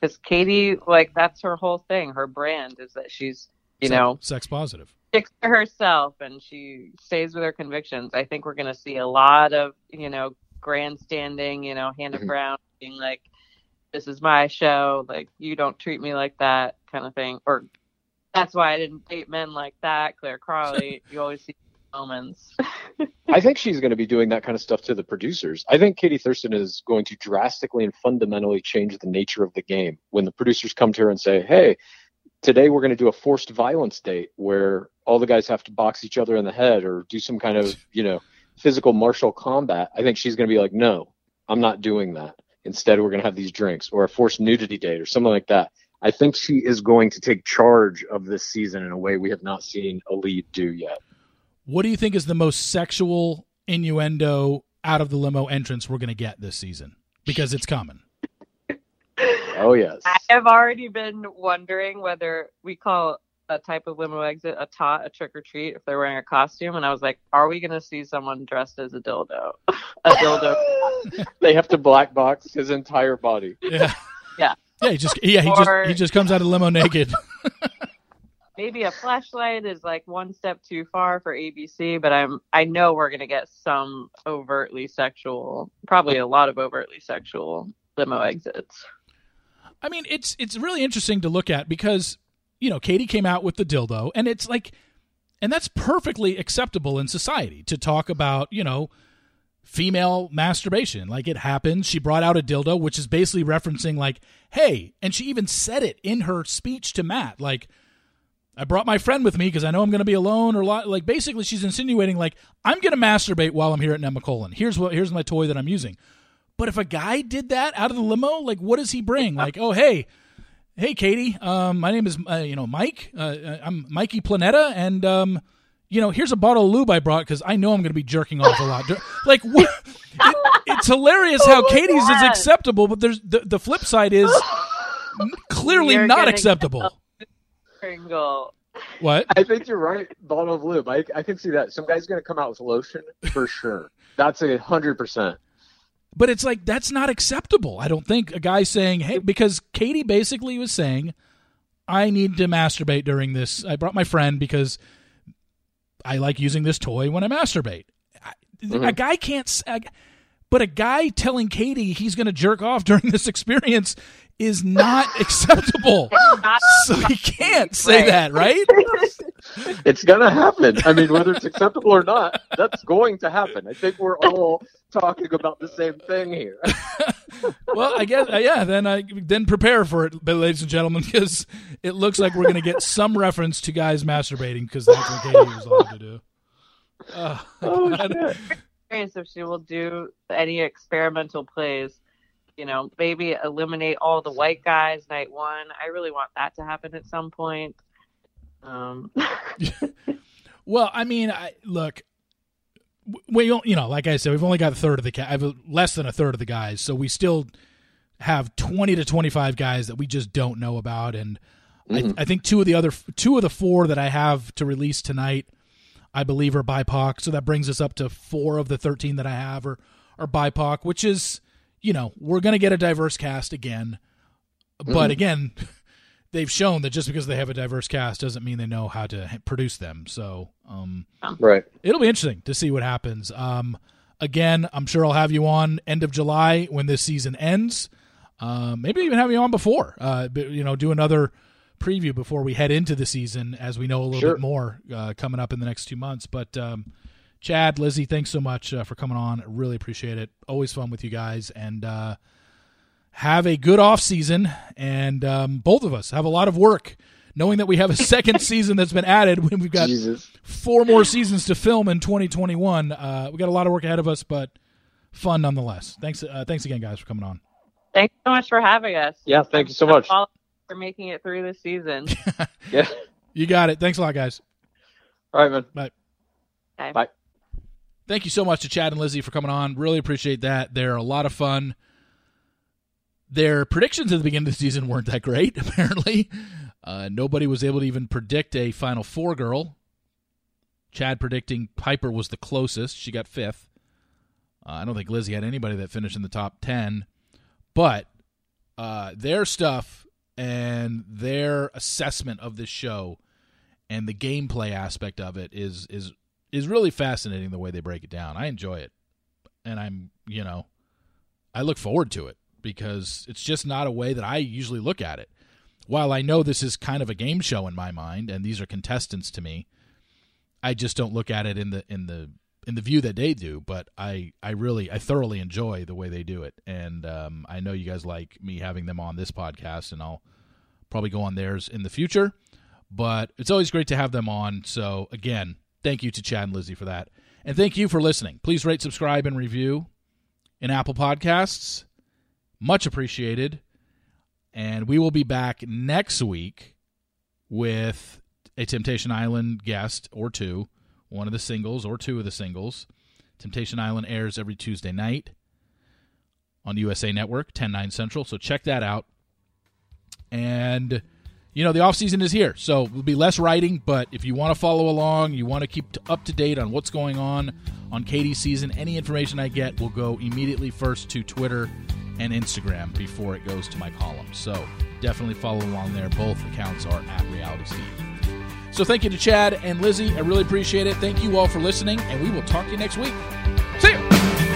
S2: Because Katie, like, that's her whole thing. Her brand is that she's, you
S1: sex,
S2: know,
S1: sex positive.
S2: sticks to herself and she stays with her convictions. I think we're going to see a lot of, you know, grandstanding, you know, Hannah
S3: Mhm.
S2: Brown being like, this is my show. Like, you don't treat me like that kind of thing. Or that's why I didn't date men like that. Clare Crawley, *laughs* you always see moments. *laughs*
S3: I think she's going to be doing that kind of stuff to the producers. I think Katie Thurston is going to drastically and fundamentally change the nature of the game when the producers come to her and say, "Hey, today we're going to do a forced violence date where all the guys have to box each other in the head or do some kind of, you know, physical martial combat." I think she's going to be like, "No, I'm not doing that. Instead, we're going to have these drinks or a forced nudity date or something like that." I think she is going to take charge of this season in a way we have not seen a lead do yet.
S1: What do you think is the most sexual innuendo out of the limo entrance we're going to get this season? Because it's coming.
S3: Oh yes.
S2: I have already been wondering whether we call a type of limo exit a tot, a trick or treat, if they're wearing a costume. And I was like, are we going to see someone dressed as a dildo? a dildo. *laughs*
S3: they have to black box his entire body. *laughs*
S1: Yeah.
S2: Yeah.
S1: Yeah, he just yeah, he just
S2: Or-
S1: he just comes out of the limo naked. *laughs*
S2: Maybe a flashlight is like one step too far for ABC, but I'm I know we're going to get some overtly sexual, probably a lot of overtly sexual limo exits.
S1: I mean, it's it's really interesting to look at because you know Katie came out with the dildo, and it's like, and that's perfectly acceptable in society to talk about you know female masturbation. Like it happens. She brought out a dildo, which is basically referencing like, hey, and she even said it in her speech to Matt, like. I brought my friend with me because I know I'm going to be alone, or li- like basically she's insinuating like I'm going to masturbate while I'm here at Nemacolin. Here's what here's my toy that I'm using. But if a guy did that out of the limo, like what does he bring? Like, oh hey, hey Katie, um, my name is uh, you know Mike. Uh, I'm Mikey Planeta, and um, you know here's a bottle of lube I brought because I know I'm going to be jerking off a lot. like what? It, it's hilarious how
S2: Oh my
S1: Katie's is acceptable, but there's the, the flip side is clearly
S2: You're
S1: not acceptable.
S2: Kringle.
S1: What?
S3: I think you're right. Bottle of lube. I, I can see that. Some guy's going to come out with lotion for sure. That's a hundred percent.
S1: But it's like that's not acceptable. I don't think a guy saying, "Hey," because Katie basically was saying, "I need to masturbate during this. I brought my friend because I like using this toy when I masturbate." I, mm-hmm.
S3: A
S1: guy can't, but a guy telling Katie he's going to jerk off *laughs* during this experience is not *laughs* acceptable. So he can't say
S2: Right.
S1: that, right? *laughs*
S3: It's going to happen. I mean, whether it's acceptable or not, that's going to happen. I think we're all talking about the same thing here. *laughs*
S1: well, I guess uh, yeah. Then I then prepare for it, but ladies and gentlemen, because it looks like we're going to get some reference to guys masturbating because that's what Katie was allowed to do. Uh,
S3: Oh,
S1: God.
S3: shit.
S2: curious if she will do any experimental plays. You know, maybe eliminate all the white guys night one. I really want that to happen at some point. Um, *laughs*
S1: Well, I mean, I, look, we you know, like I said, we've only got a third of the ca- I've less than a third of the guys, so we still have twenty to twenty five guys that we just don't know about, and
S3: Mhm.
S1: I, I think two of the other two of the four that I have to release tonight, I believe, are BIPOC. So that brings us up to four of the thirteen that I have are are BIPOC, which is you know we're going to get a diverse cast again, but
S3: Mhm.
S1: again, *laughs* they've shown that just because they have a diverse cast doesn't mean they know how to produce them. So um,
S3: Right.
S1: it'll be interesting to see what happens. Um, again, I'm sure I'll have you on end of July when this season ends. Um, maybe even have you on before. Uh, but, you know, do another preview before we head into the season as we know a little
S3: Sure.
S1: bit more uh, coming up in the next two months. But um, Chad, Lizzie, thanks so much uh, for coming on. I really appreciate it. Always fun with you guys, and uh, have a good off season. And um, both of us have a lot of work. Knowing that we have a *laughs* second season that's been added when we've got
S3: Jesus.
S1: four more seasons to film in 2021. Uh, we got a lot of work ahead of us, but fun nonetheless. Thanks, uh, thanks again, guys, for coming on.
S2: thanks so much for having us.
S3: Yeah, thank you so much.
S2: for making it through this season. *laughs*
S3: Yeah.
S1: You got it. Thanks a lot, guys.
S3: All right, man.
S2: Okay.
S3: Bye.
S1: Thank you so much to Chad and Lizzie for coming on. Really appreciate that. They're a lot of fun. Their predictions at the beginning of the season weren't that great, *laughs* apparently. Uh, nobody was able to even predict a Final Four girl. Chad predicting Piper was the closest. She got fifth. Uh, I don't think Lizzie had anybody that finished in the top 10, but uh, their stuff and their assessment of this show and the gameplay aspect of it is is is really fascinating the way they break it down. I enjoy it. And I'm, you know, I look forward to it because it's just not a way that I usually look at it. While I know this is kind of a game show in my mind and these are contestants to me, I just don't look at it in the in the in the view that they do, but I, I really I thoroughly enjoy the way they do it, and um, I know you guys like me having them on this podcast, and I'll probably go on theirs in the future. But it's always great to have them on. So again, thank you to Chad and Lizzie for that, and thank you for listening. Please rate, subscribe, and review in Apple Podcasts. Much appreciated. And we will be back next week with a Temptation Island guest or two one of the singles or two of the singles. Temptation Island airs every Tuesday night on USA Network, 10 9 Central. So check that out. And, you know, the off season is here. So there'll be less writing, but if you want to follow along, you want to keep up to date on what's going on on Katie's season, any information I get will go immediately first to Twitter and Instagram before it goes to my column. So definitely follow along there. Both accounts are at Reality Steve. So thank you to Chad and Lizzie. I really appreciate it. Thank you all for listening, and we will talk to you next week. See you.